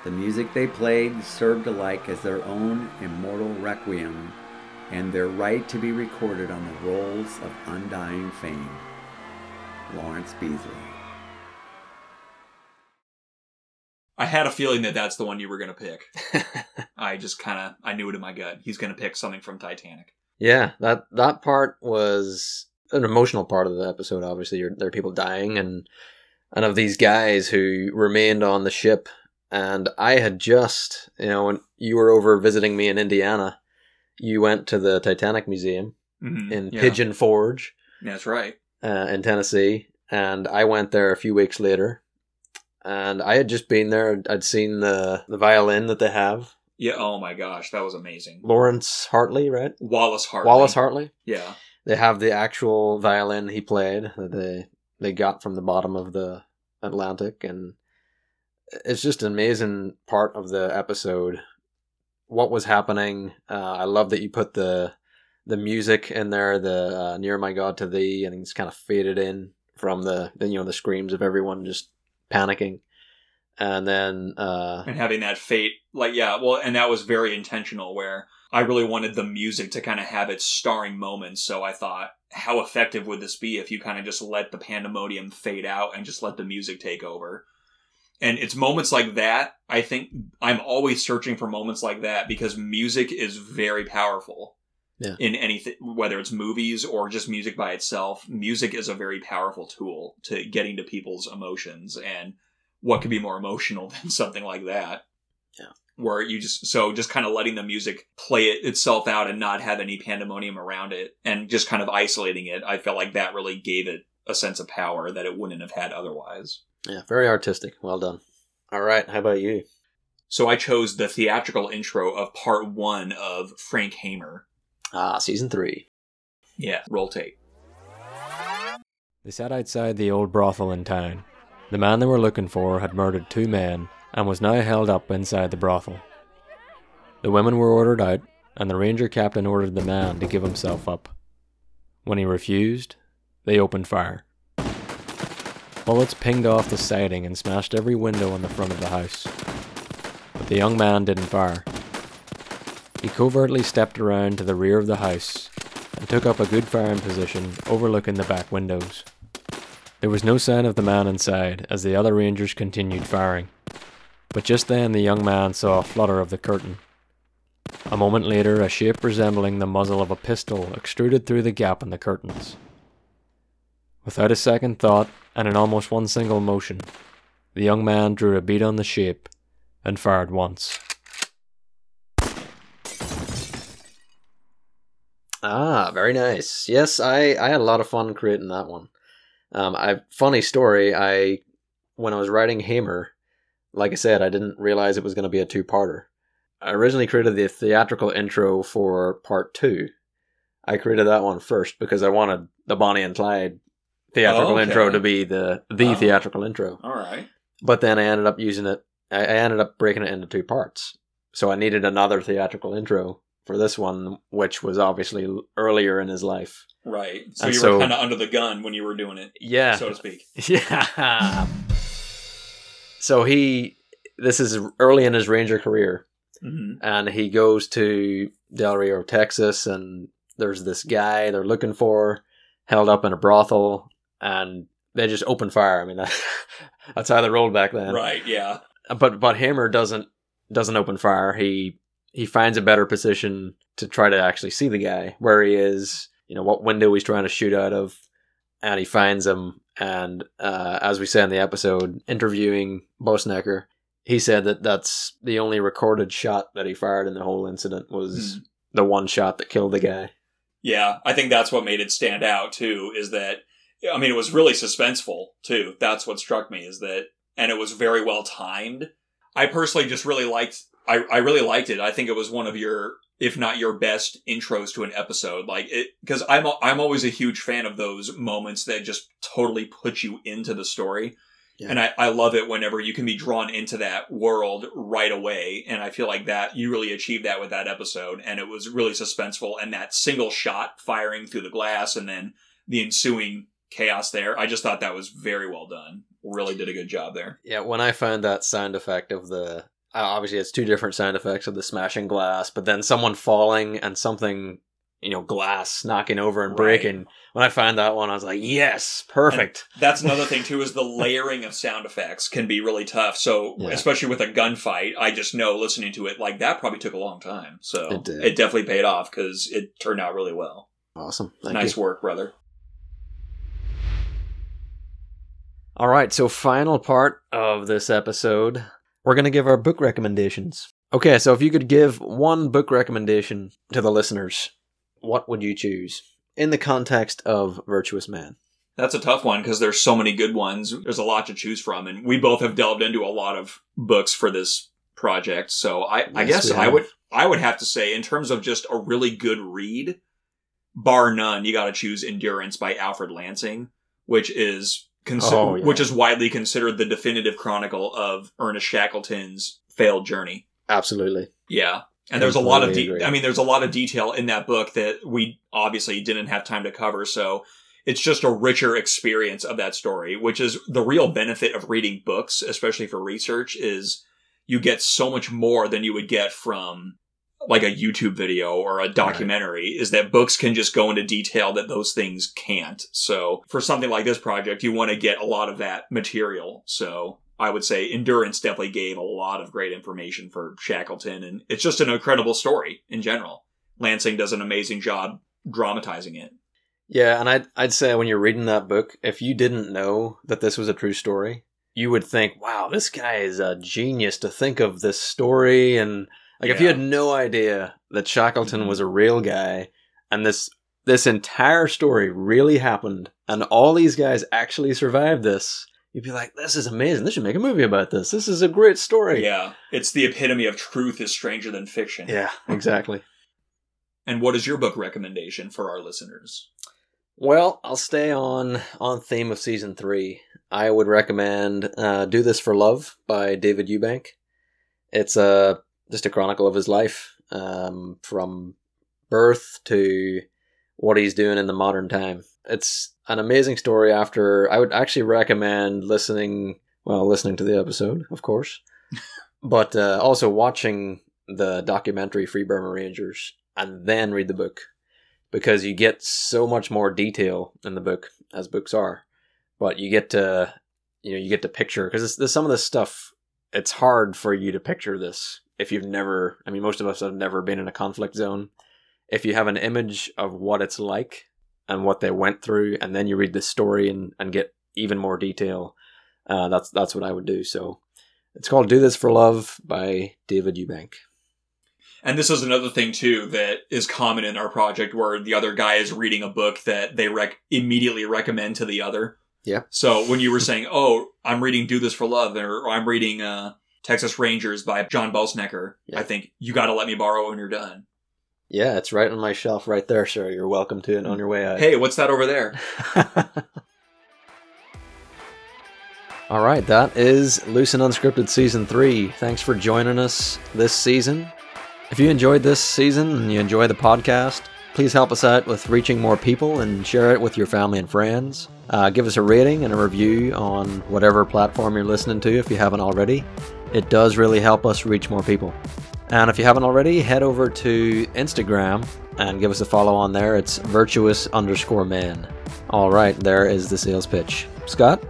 The music they played served alike as their own immortal requiem and their right to be recorded on the rolls of undying fame. Lawrence Beesley. I had a feeling that that's the one you were going to pick. <laughs> I just kind of I knew it in my gut. He's going to pick something from Titanic. Yeah, that that part was an emotional part of the episode. Obviously, You're, there are people dying, and and of these guys who remained on the ship. And I had just, you know, when you were over visiting me in Indiana, you went to the Titanic Museum Mhm, in yeah. Pigeon Forge That's right. uh, in Tennessee, and I went there a few weeks later. And I had just been there. I'd seen the the violin that they have, Yeah. Oh my gosh, that was amazing. Lawrence Hartley, right? Wallace Hartley. Wallace Hartley. Yeah. they have the actual violin he played that they they got from the bottom of the Atlantic, and it's just an amazing part of the episode. What was happening? Uh, I love that you put the the music in there, the uh, "Near My God to Thee," and it's kind of faded in from the, the you know the screams of everyone just panicking, and then uh, and having that fate like yeah well and that was very intentional where i really wanted the music to kind of have its starring moments. So i thought how effective would this be if you kind of just let the pandemonium fade out and just let the music take over? And it's moments like that i think i'm always searching for moments like that because music is very powerful Yeah. in anything whether it's movies or just music by itself music is a very powerful tool to getting to people's emotions and what could be more emotional <laughs> than something like that Yeah. where you just so just kind of letting the music play it itself out and not have any pandemonium around it and just kind of isolating it i felt like that really gave it a sense of power that it wouldn't have had otherwise yeah, very artistic. Well done. All right, how about you? so i chose the theatrical intro of part one of frank hamer Ah, season three. yeah roll tape They sat outside the old brothel in town. The man they were looking for had murdered two men and was now held up inside the brothel. The women were ordered out, and the ranger captain ordered the man to give himself up. When he refused, they opened fire. Bullets pinged off the siding and smashed every window on the front of the house. But the young man didn't fire. He covertly stepped around to the rear of the house and took up a good firing position overlooking the back windows. There was no sign of the man inside as the other rangers continued firing. But just then the young man saw a flutter of the curtain. A moment later, a shape resembling the muzzle of a pistol extruded through the gap in the curtains. Without a second thought and in almost one single motion, the young man drew a bead on the shape and fired once. Ah, very nice. Yes, I, I had a lot of fun creating that one. Um, I funny story. I when I was writing Hamer, like I said, I didn't realize it was going to be a two-parter. I originally created the theatrical intro for part two. I created that one first because I wanted the Bonnie and Clyde theatrical Oh, okay. intro to be the the Oh. theatrical intro. all right But then I ended up using it. I, I ended up breaking it into two parts. So I needed another theatrical intro for this one, which was obviously earlier in his life. right so And you so- were kind of under the gun when you were doing it Yeah. so to speak <laughs> Yeah. so he, this is early in his ranger career, hmm and he goes to Del Rio, Texas, and there's this guy they're looking for, held up in a brothel, and they just open fire. I mean, <laughs> that, that's how they rolled back then. right yeah but but Hamer doesn't doesn't open fire. He he finds a better position to try to actually see the guy where he is. You know what window he's trying to shoot out of, and he finds him. And uh, as we say in the episode, interviewing Boessenecker, he said that that's the only recorded shot that he fired in the whole incident was Hmm. the one shot that killed the guy. Yeah, I think that's what made it stand out too. Is that I mean, it was really suspenseful too. That's what struck me is that, and it was very well timed. I personally just really liked. I I really liked it. I think it was one of your, if not your best intros to an episode. Like it because I'm a- I'm always a huge fan of those moments that just totally put you into the story. Yeah. And I, I love it whenever you can be drawn into that world right away. And I feel like that you really achieved that with that episode. And it was really suspenseful. And that single shot firing through the glass and then the ensuing chaos there. I just thought that was very well done. Really did a good job there. Yeah, when I found that sound effect of the Uh, obviously it's two different sound effects of the smashing glass, but then someone falling and something you know glass knocking over and Right. breaking. When I found that one, I was like, yes, perfect. That's another thing too is the layering of sound effects can be really tough. So Yeah. especially with a gunfight, I just know listening to it like that probably took a long time. So It did. definitely paid off because it turned out really well. Awesome, Thank nice you. work, brother. All right, so final part of this episode, we're going to give our book recommendations. Okay, so if you could give one book recommendation to the listeners, what would you choose in the context of Virtuous Men? That's a tough one because there's so many good ones. There's a lot to choose from, and we both have delved into a lot of books for this project. So I, I guess I would I would have to say, in terms of just a really good read, bar none, you got to choose Endurance by Alfred Lansing, which is consi- Oh, yeah. which is widely considered the definitive chronicle of Ernest Shackleton's failed journey. Absolutely. Yeah. And there's a lot of, de- agree. I mean, there's a lot of detail in that book that we obviously didn't have time to cover. So it's just a richer experience of that story, which is the real benefit of reading books, especially for research, is you get so much more than you would get from like a YouTube video or a documentary is that books can just go into detail that those things can't. So for something like this project, you want to get a lot of that material. So I would say Endurance definitely gave a lot of great information for Shackleton and it's just an incredible story in general. Lansing does an amazing job dramatizing it. Yeah, and I'd, I'd say when you're reading that book, if you didn't know that this was a true story, you would think, wow, this guy is a genius to think of this story. And like, if you had no idea that Shackleton was a real guy and this this entire story really happened and all these guys actually survived this, you'd be like, this is amazing. They should make a movie about this. This is a great story. Yeah. It's the epitome of truth is stranger than fiction. Yeah, <laughs> exactly. And what is your book recommendation for our listeners? Well, I'll stay on on theme of season three. I would recommend uh, "Do This for Love" by David Eubank. It's a just a chronicle of his life, um, from birth to what he's doing in the modern time. It's an amazing story. After I would actually recommend listening, well, listening to the episode, of course, <laughs> but uh, also watching the documentary Free Burma Rangers and then read the book because you get so much more detail in the book as books are but you get to you know you get to picture because there's some of this stuff it's hard for you to picture this if you've never i mean most of us have never been in a conflict zone if you have an image of what it's like and what they went through and then you read the story and, and get even more detail uh, that's that's what i would do so it's called do this for love by david eubank And this is another thing too that is common in our project where the other guy is reading a book that they rec- immediately recommend to the other. Yeah. So when you were saying, "Oh, I'm reading Do This for Love," or I'm reading uh, Texas Rangers by John Boessenecker, Yeah. I think you got to let me borrow when you're done. yeah it's right on my shelf right there sir you're welcome to it on your way out Hey, what's that over there? <laughs> All right, that is Loose and Unscripted Season 3. Thanks for joining us this season. If you enjoyed this season and you enjoy the podcast, please help us out with reaching more people and share it with your family and friends. Uh, give us a rating and a review on whatever platform you're listening to if you haven't already. It does really help us reach more people. And if you haven't already, head over to Instagram and give us a follow on there. It's virtuous underscore man. All right, there is the sales pitch. Scott?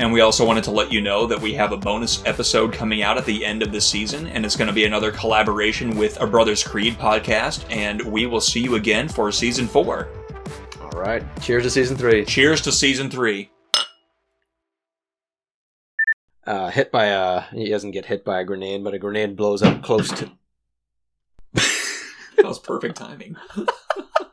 And we also wanted to let you know that we have a bonus episode coming out at the end of the season, and it's going to be another collaboration with a Brothers Creed podcast. And we will see you again for season four. All right. Cheers to season three. Cheers to season three. Uh, hit by a he doesn't get hit by a grenade, but a grenade blows up close to. <laughs> That was perfect timing. <laughs>